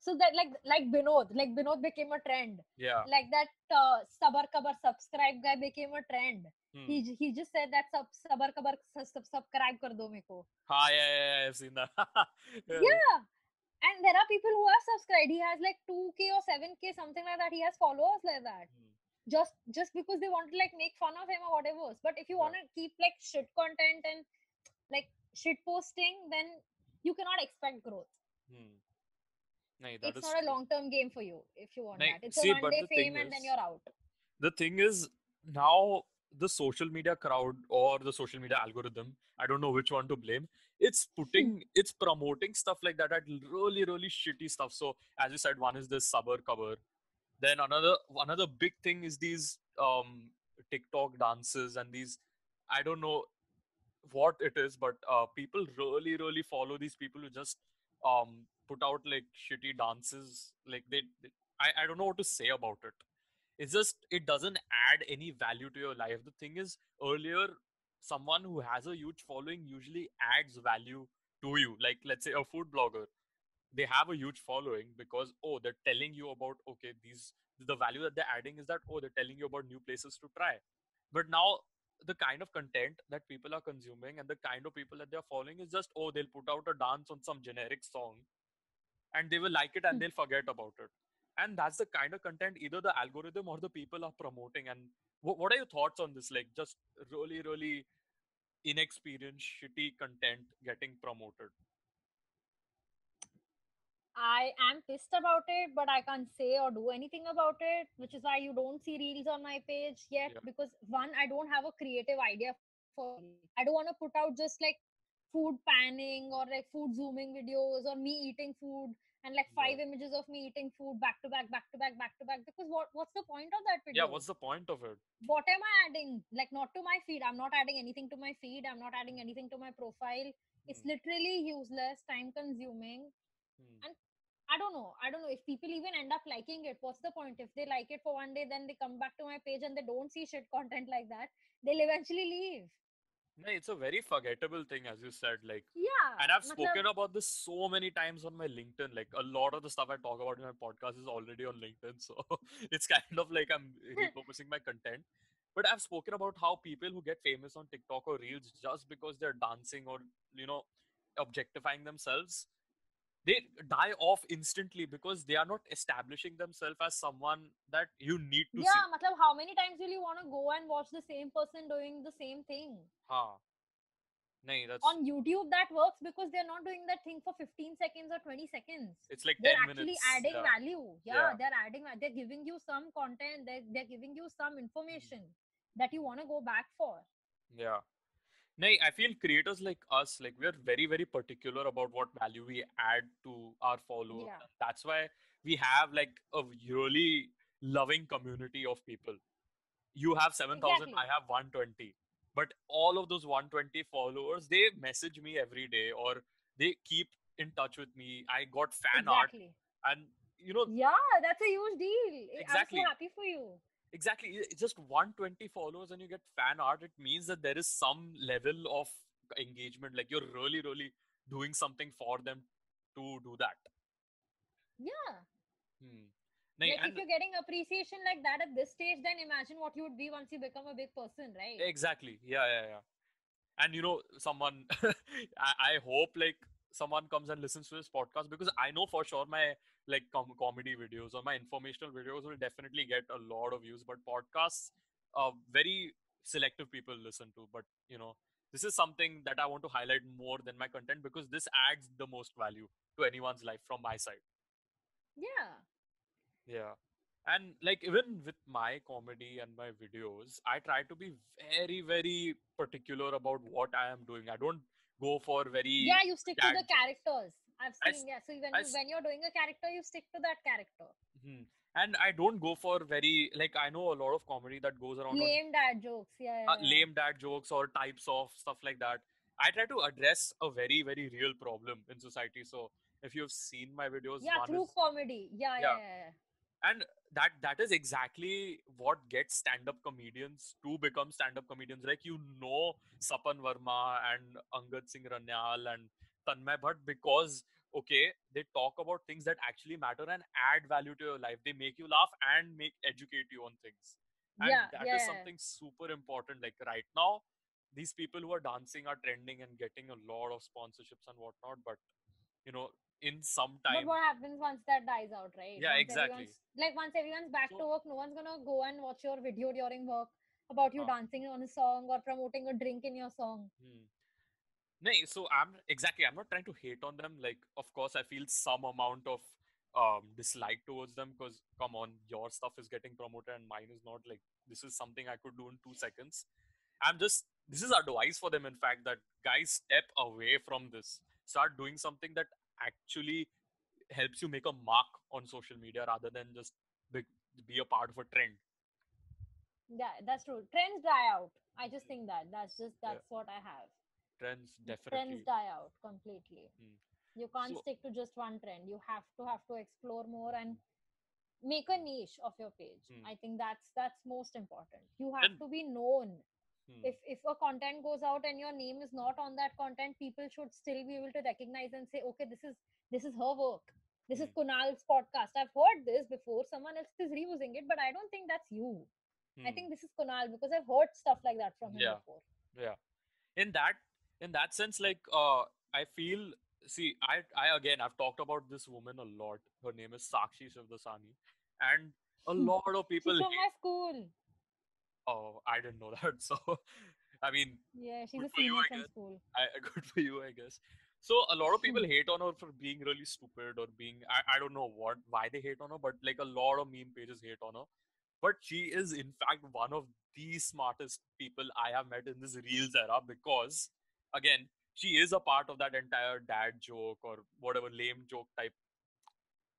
so that like like binod like binod became a trend Yeah. like that uh, sabar kabar subscribe guy became a trend Hmm. he he just said that sub sabar kabar sub, sub, subscribe kar do meko Ah, yeah, yeah, yeah, I've seen that. Yeah. yeah and there are people who are subscribed he has like 2k or 7k something like that he has followers like that Hmm. just just because they want to like make fun of him or whatever but if you Yeah. want to keep like shit content and like shit posting then you cannot expect growth Hmm. Nahi, that it's is not a long term game for you if you want Nahi, that it's see, a one day fame and then you're out The thing is, now the social media crowd or the social media algorithm, I don't know which one to blame. It's putting, it's promoting stuff like that at really, really shitty stuff. So, as you said, one is this sabar kabar. Then another, another big thing is these um TikTok dances and these, I don't know what it is, but uh, people really, really follow these people who just um put out like shitty dances. Like they, they I, I don't know what to say about it. It's just it doesn't add any value to your life. The thing is, earlier someone who has a huge following usually adds value to you. Like let's say a food blogger, they have a huge following because oh they're telling you about okay these the value that they're adding is that oh they're telling you about new places to try. But now the kind of content that people are consuming and the kind of people that they're following is just oh they'll put out a dance on some generic song and they will like it and Hmm. they'll forget about it and that's the kind of content either the algorithm or the people are promoting and wh- what are your thoughts on this like just really really inexperienced shitty content getting promoted I am pissed about it, but I can't say or do anything about it, which is why you don't see reels on my page yet. Yeah. Because one, I don't have a creative idea for. I don't want to put out just like food panning or like food zooming videos or me eating food and like five Yeah. images of me eating food back to back, back to back, back to back. Because what what's the point of that video? yeah what's the point of it what am I adding? Like not to my feed. I'm not adding anything to my feed. I'm not adding anything to my profile. It's Hmm, literally useless, time consuming. and I don't know. I don't know if people even end up liking it. What's the point? If they like it for one day, then they come back to my page and they don't see shit content like that, they'll eventually leave. No it's a very forgettable thing as you said like Yeah. and I've matlab- spoken about this so many times on my LinkedIn. Like a lot of the stuff I talk about in my podcast is already on LinkedIn. So it's kind of like I'm repurposing my content. But I've spoken about how people who get famous on TikTok or Reels just because they're dancing or, you know, objectifying themselves, they die off instantly because they are not establishing themselves as someone that you need to yeah see. matlab, how many times will you want to go and watch the same person doing the same thing Huh. Nahi, that's on youtube that works because they're not doing that thing for 15 seconds or 20 seconds it's like they're 10 actually minutes. adding yeah. value yeah, Yeah. they're adding they're giving you some content they're, they're giving you some mm. information that you want to go back for Yeah. Nahi, I feel creators like us, like we're very, very particular about what value we add to our followers. Yeah. That's why we have like a really loving community of people. You have 7,000, Exactly. I have 120. But all of those 120 followers, they message me every day or they keep in touch with me. I got fan art and you know yeah that's a huge deal Exactly. i'm so happy for you exactly. It's just 120 followers and you get fan art it means that there is some level of engagement like you're really really doing something for them to do that. Yeah. Hmm. Like if you're getting appreciation like that at this stage then imagine what you would be once you become a big person right? Exactly. Yeah yeah yeah. And you know someone I, I hope like someone comes and listens to this podcast because i know for sure my like com- comedy videos or my informational videos will definitely get a lot of views but podcasts uh, very selective people listen to but you know this is something that i want to highlight more than my content because this adds the most value to anyone's life from my side yeah yeah. And like even with my comedy and my videos, I try to be very, very particular about what I am doing. I don't go for very yeah you stick to the characters i've seen yeah so when, I you, when you're doing a character you stick to that character Hmm. And I don't go for very like I know a lot of comedy that goes around on lame dad jokes yeah, uh, yeah, yeah. lame dad jokes or types of stuff like that. I try to address a very, very real problem in society. So if you've seen my videos, yeah through is comedy yeah yeah Yeah. yeah, yeah. and that that is exactly what gets stand-up comedians to become stand-up comedians. Like you know sapan verma and angad singh ranyal and tanmay bhat because okay they talk about things that actually matter and add value to your life. They make you laugh and make educate you on things. And Yeah, that is yeah. something super important. Like right now these people who are dancing are trending and getting a lot of sponsorships and whatnot but you know in some But time what happens once that dies out, right? Yeah, Once exactly. Like once everyone's back So- to work, no one's gonna go and watch your video during work about you Huh. dancing on a song or promoting a drink in your song. Hmm. No, so I'm exactly. I'm not trying to hate on them. Like, of course, I feel some amount of um dislike towards them because come on, your stuff is getting promoted and mine is not. Like, this is something I could do in two seconds. I'm just. This is advice for them. In fact, that guys step away from this. Start doing something that actually helps you make a mark on social media rather than just be, be a part of a trend. Yeah, that's true. Trends die out. I just think that. That's just Yeah. that's what I have. Trends definitely Trends die out completely. Hmm. You can't So- stick to just one trend. You have to have to explore more and make a niche of your page. Hmm. I think that's that's most important. You have And- to be known. Hmm. if if a content goes out and your name is not on that content people should still be able to recognize and say okay this is this is her work. This is Hmm. kunal's podcast. I've heard this before. Someone else is reusing it but i don't think that's you. I Hmm. think this is kunal because i've heard stuff like that from him Yeah. before. Yeah. In that in that sense like uh i feel see i i again i've talked about this woman a lot. Her name is sakshi shivdasani. And a lot of people she's from hate, my school oh i didn't know that so i mean yeah she's a you, senior I from school. I, good for you i guess. So a lot of people hate on her for being really stupid or being I, I don't know what why they hate on her but like a lot of meme pages hate on her. But she is in fact one of the smartest people i have met in this reels era because again she is a part of that entire dad joke or whatever lame joke type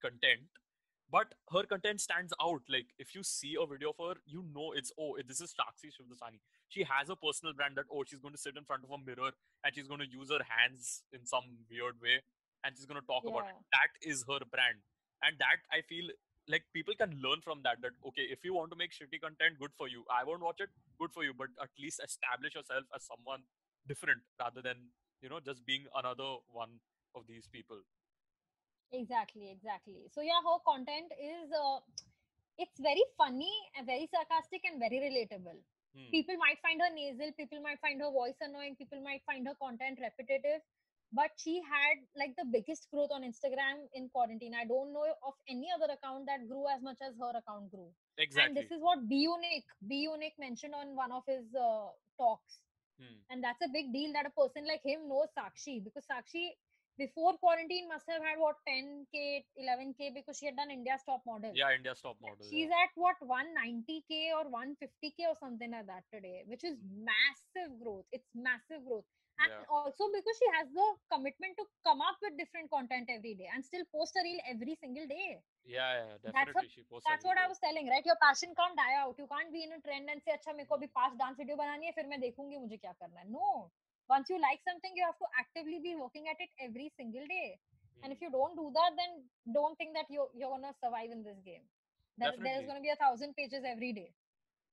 content but her content stands out. Like if you see a video of her you know it's oh this is Sakshi Shivdasani. She has a personal brand that oh she's going to sit in front of a mirror and she's going to use her hands in some weird way and she's going to talk about it that is her brand. And that i feel like people can learn from that that okay if you want to make shitty content good for you. I won't watch it good for you. But at least establish yourself as someone different rather than you know just being another one of these people exactly exactly so yeah her content is uh, it's very funny and very sarcastic and very relatable Hmm. people might find her nasal people might find her voice annoying people might find her content repetitive but she had like the biggest growth on Instagram in quarantine. I don't know of any other account that grew as much as her account grew. exactly And this is what B Unique B Unique mentioned on one of his uh, talks. Hmm. And that's a big deal that a person like him knows Sakshi because Sakshi before quarantine must have had what 10k 11k because she had done India's top model. yeah india's top model She's yeah. at what 190k or 150k or something like that today, which is massive growth. It's massive growth. And Yeah. also because she has the commitment to come up with different content every day and still post a reel every single day. yeah yeah That's definitely what- she posts That's what I was telling, right? Your passion can't die out. You can't be in a trend and say, अच्छा मेरे को अभी पाँच dance video बनानी है फिर मैं देखूँगी मुझे क्या करना है. No. Once you like something, you have to actively be working at it every single day. And Hmm. if you don't do that, then don't think that you you're gonna survive in this game. There, there's gonna be a thousand pages every day.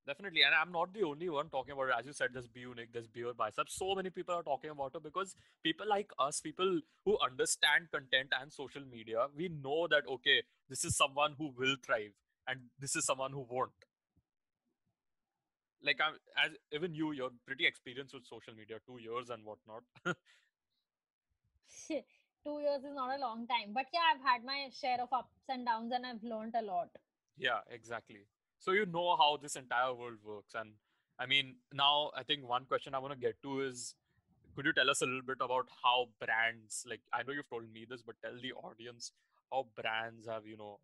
Definitely, and I'm not the only one talking about it. As you said, there's Be Unique, there's Beer Biceps. So many people are talking about it because people like us, people who understand content and social media, we know that okay, this is someone who will thrive, and this is someone who won't. Like I'm, as even you, you're pretty experienced with social media, two years and whatnot. Two years is not a long time, but yeah, I've had my share of ups and downs, and I've learned a lot. Yeah, exactly. So you know how this entire world works. And I mean, now I think one question I want to get to is could you tell us a little bit about how brands, like I know you've told me this, but tell the audience how brands have, you know,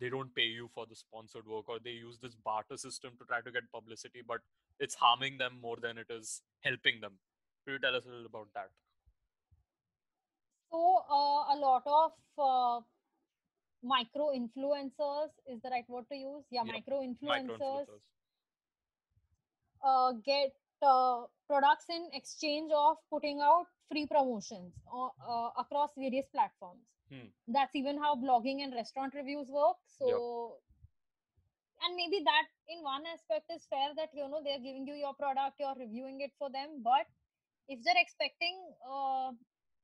they don't pay you for the sponsored work or they use this barter system to try to get publicity, but it's harming them more than it is helping them. Could you tell us a little about that? So, uh, a lot of uh, micro influencers is the right word to use. Yeah, Yeah, micro influencers. uh, get uh, products in exchange of putting out free promotions uh, uh, across various platforms. Hmm. That's even how blogging and restaurant reviews work. So, and maybe that in one aspect is fair that you know they're giving you your product, you're reviewing it for them. But if they're expecting uh,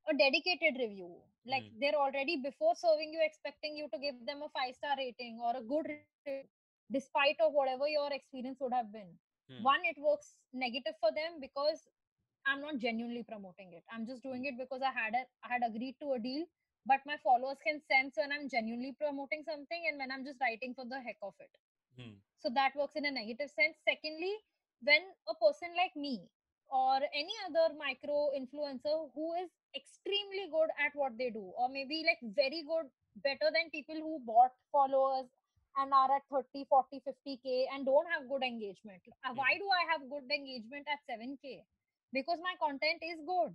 a dedicated review, like Hmm. they're already before serving you expecting you to give them a five star rating or a good review, despite of whatever your experience would have been Hmm. one it works negative for them because i'm not genuinely promoting it i'm just doing it because i had a, i had agreed to a deal but my followers can sense when i'm genuinely promoting something and when i'm just writing for the heck of it. Hmm. so that works in a negative sense. Secondly when a person like me or any other micro influencer who is extremely good at what they do or maybe like very good better than people who bought followers and are at 30 40 50k and don't have good engagement. Uh, why do i have good engagement at 7k because my content is good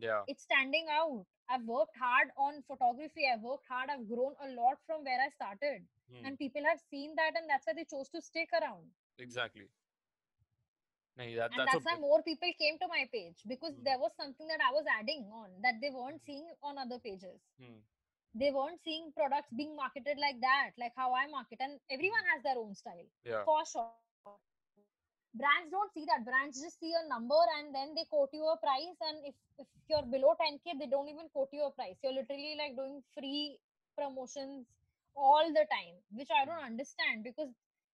Yeah. it's standing out i've worked hard on photography i've worked hard i've grown a lot from where i started Hmm. and people have seen that and that's why they chose to stick around Exactly. Nahi, that, and that's, that's, why big- more people came to my page because Hmm. there was something that i was adding on that they weren't seeing on other pages Hmm. they weren't seeing products being marketed like that like how i market and everyone has their own style Yeah. for sure brands don't see that. Brands just see a number and then they quote you a price and if, if you're below 10k they don't even quote you a price. You're literally like doing free promotions all the time which i don't understand because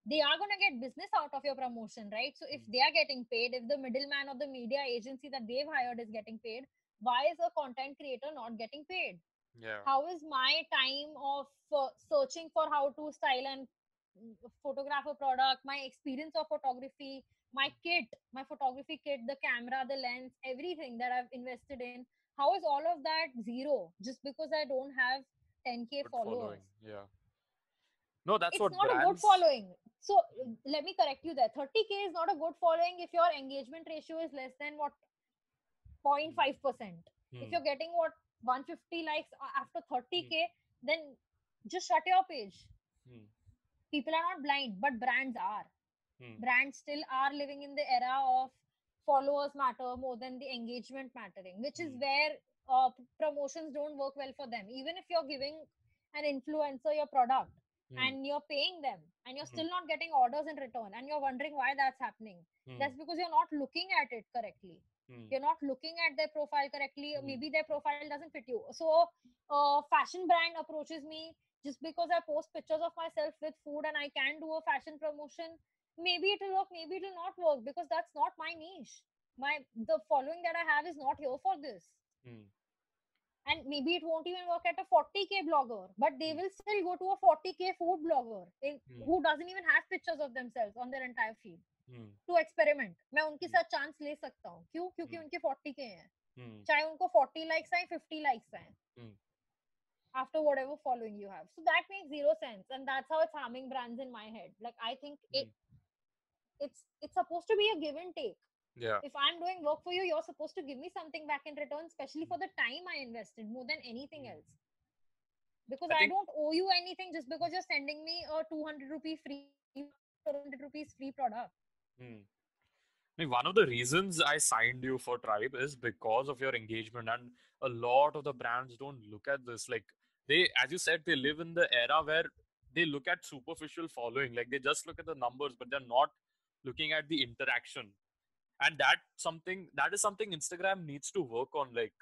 they are going to get business out of your promotion right? So if Mm. they are getting paid if the middleman or the media agency that they've hired is getting paid why is a content creator not getting paid? Yeah. how is my time of uh, searching for how to style and photograph a product my experience of photography my kit my photography kit the camera the lens everything that i've invested in how is all of that zero just because i don't have 10k Good followers? following. Yeah. No, that's it's what not a good following. So let me correct you there. 30k is not a good following if your engagement ratio is less than what? 0.5 percent. Hmm. if you're getting what? 150 likes after 30k then just shut your page. Hmm. People are not blind but brands are Hmm. brands still are living in the era of followers matter more than the engagement mattering which is Hmm. where uh, promotions don't work well for them even if you're giving an influencer your product Hmm. and you're paying them and you're Mhm. still not getting orders in return and you're wondering why that's happening Hmm. that's because you're not looking at it correctly Hmm. you're not looking at their profile correctly maybe their profile doesn't fit you so a fashion brand approaches me just because i post pictures of myself with food and i can do a fashion promotion maybe it'll work maybe it'll not work because that's not my niche my the following that i have is not here for this Hmm. and maybe it won't even work at a 40k blogger but they will still go to a 40k food blogger in, Hmm. who doesn't even have pictures of themselves on their entire feed Hmm. to experiment मैं उनके Hmm. साथ chance ले सकता हूँ क्यों क्योंकि Hmm. उनके 40k हैं Hmm. चाहे उनको 40 likes आए 50 likes आए Hmm. After whatever following you have so that makes zero sense and that's how it's harming brands in my head like i think it it's it's supposed to be a give and take Yeah. if i'm doing work for you you're supposed to give me something back in return especially for the time i invested more than anything Mm. else because I i, think- don't owe you anything just because you're sending me a 200 rupee free 400 rupees free product Hmm. I mean, one of the reasons I signed you for Tribe is because of your engagement, and a lot of the brands don't look at this. Like they, as you said, they live in the era where they look at superficial following. Like they just look at the numbers, but they're not looking at the interaction. And that something that is something Instagram needs to work on. Like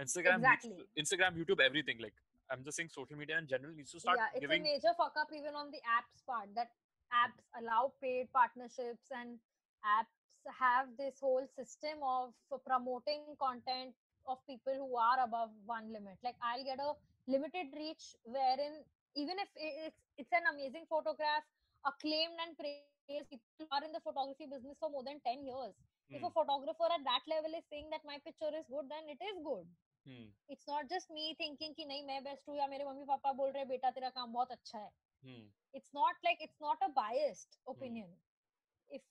Instagram, Exactly. to, Instagram, YouTube, everything. Like I'm just saying, social media in general needs to start yeah it's giving. a major fuck up even on the apps part that apps allow paid partnerships and apps have this whole system of promoting content of people who are above one limit. Like i'll get a limited reach wherein even if it's it's an amazing photograph acclaimed and praised people are in the photography business for more than 10 years. If a hmm. photographer at that level is saying that my picture is good then it is good. Hmm. It's not just me thinking ki nahi main best hu ya mere mummy papa bol rahe beta tera kaam bahut acha hai. Hmm. It's not like it's not a biased opinion. If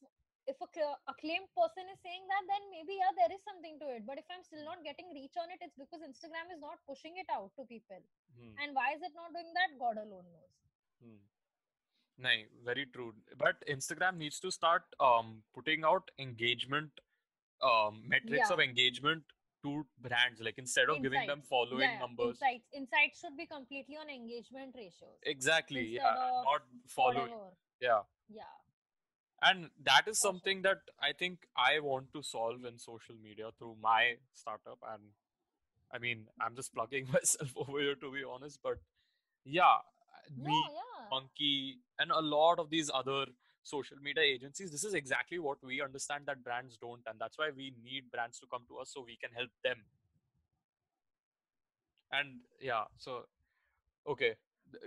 if a cl- acclaimed person is saying that then maybe yeah there is something to it but if i'm still not getting reach on it it's because instagram is not pushing it out to people hmm. and why is it not doing that god alone knows Hmm. Nahin, very true. But Instagram needs to start um, putting out engagement um, metrics Yeah. of engagement to brands. Like instead of giving them following yeah numbers. insights insights should be completely on engagement ratios Exactly. Instead Yeah. Not following. whatever Yeah. yeah And that is something that I think I want to solve in social media through my startup. And I mean, I'm just plugging myself over here to be honest. But yeah, me, yeah Monkey, and a lot of these other social media agencies, this is exactly what we understand that brands don't. And that's why we need brands to come to us so we can help them. And yeah, so, okay,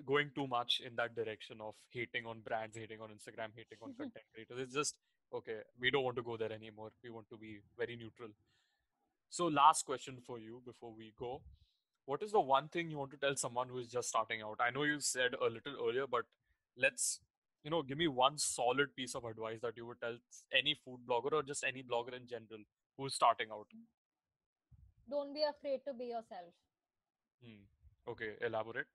going too much in that direction of hating on brands, hating on Instagram, hating on content creators, it's just, okay, we don't want to go there anymore. We want to be very neutral. So, last question for you before we go. What is the one thing you want to tell someone who is just starting out? I know you said a little earlier, but let's, you know, give me one solid piece of advice that you would tell any food blogger or just any blogger in general who's starting out. don't be afraid to be yourself Hmm. Okay, elaborate.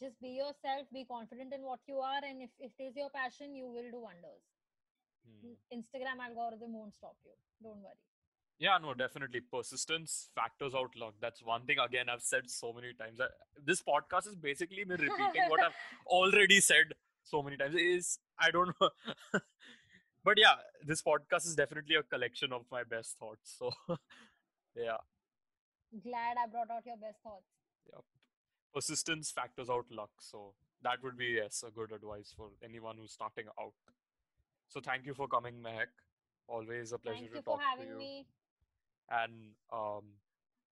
Just be yourself be confident in what you are and if, if it is your passion you will do wonders Hmm. instagram algorithm won't stop you don't worry Yeah, no, definitely. Persistence factors out luck. That's one thing, again, I've said so many times. I- This podcast is basically me repeating what I've already said so many times. Is I don't know. but yeah, this podcast is definitely a collection of my best thoughts. So, yeah, glad i brought out your best thoughts persistence factors out luck. So, that would be, yes, a good advice for anyone who's starting out. So, thank you for coming, Mahek. Always a pleasure thank to talk to having you. me and um,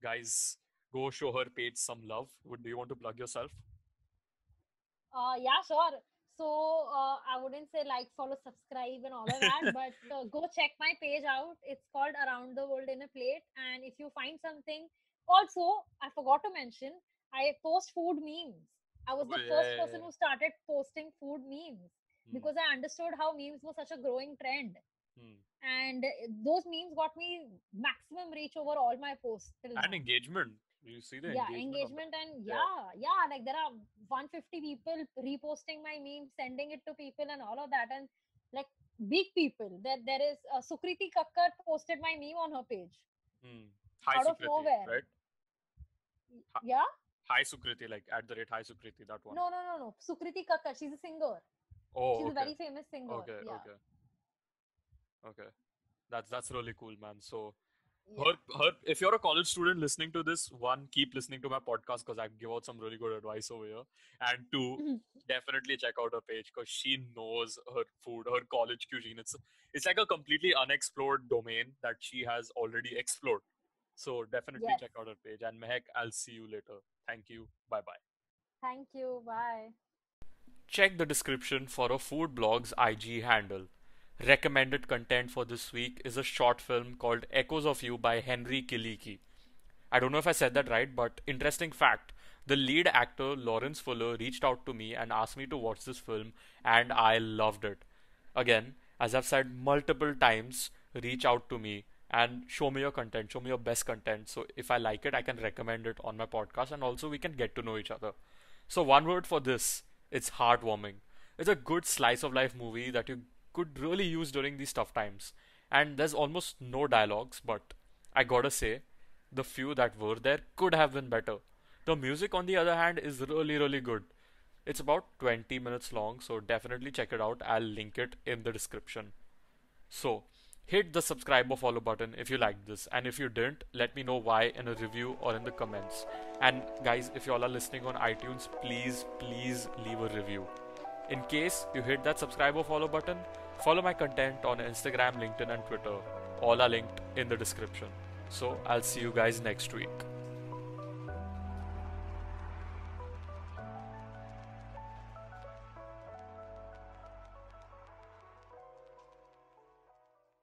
guys go show her page some love would do you want to plug yourself uh yeah sure so uh, i wouldn't say like follow subscribe and all of that but uh, go check my page out it's called around the world in a plate and if you find something also i forgot to mention i post food memes i was Oh, the yeah, first yeah, person yeah. who started posting food memes Hmm, because i understood how memes were such a growing trend hmm. and uh, those memes got me maximum reach over all my posts and now. engagement do you see the yeah engagement, engagement and Yeah. yeah like there are 150 people reposting my meme sending it to people and all of that and like big people there there is uh, sukriti kakkar posted my meme on her page hmm. hi out of nowhere. right yeah hi sukriti like at the rate hi sukriti that one. No no no no. Sukriti kakkar she's a singer. Oh she's okay. a very famous singer okay yeah, okay. Okay. That's that's really cool man. So yeah. her, her if you're a college student listening to this one keep listening to my podcast because i give out some really good advice over here. And two definitely check out her page because she knows her food her college cuisine. It's it's like a completely unexplored domain that she has already explored So definitely Yes. check out her page. And Mahek, I'll see you later. Thank you. Bye bye. Thank you. Bye. Check the description for a food blog's IG handle. Recommended content for this week is a short film called Echoes of You by Henry Kiliki. I don't know if I said that right, but interesting fact the lead actor Laurence Fuller reached out to me and asked me to watch this film, and I loved it. Again, as I've said multiple times, reach out to me and show me your content, show me your best content. So if I like it, I can recommend it on my podcast, and also we can get to know each other. So, one word for this it's heartwarming. It's a good slice of life movie that you could really use during these tough times. And there's almost no dialogues, but I gotta say, the few that were there could have been better. The music, on the other hand, is really, really good. It's about 20 minutes long, so definitely check it out. I'll link it in the description. So, hit the subscribe or follow button if you liked this, and if you didn't, let me know why in a review or in the comments. And guys, if you all are listening on iTunes, please, please leave a review. In case you hit that subscribe or follow button, follow my content on Instagram, LinkedIn, and Twitter. All are linked in the description. So, I'll see you guys next week.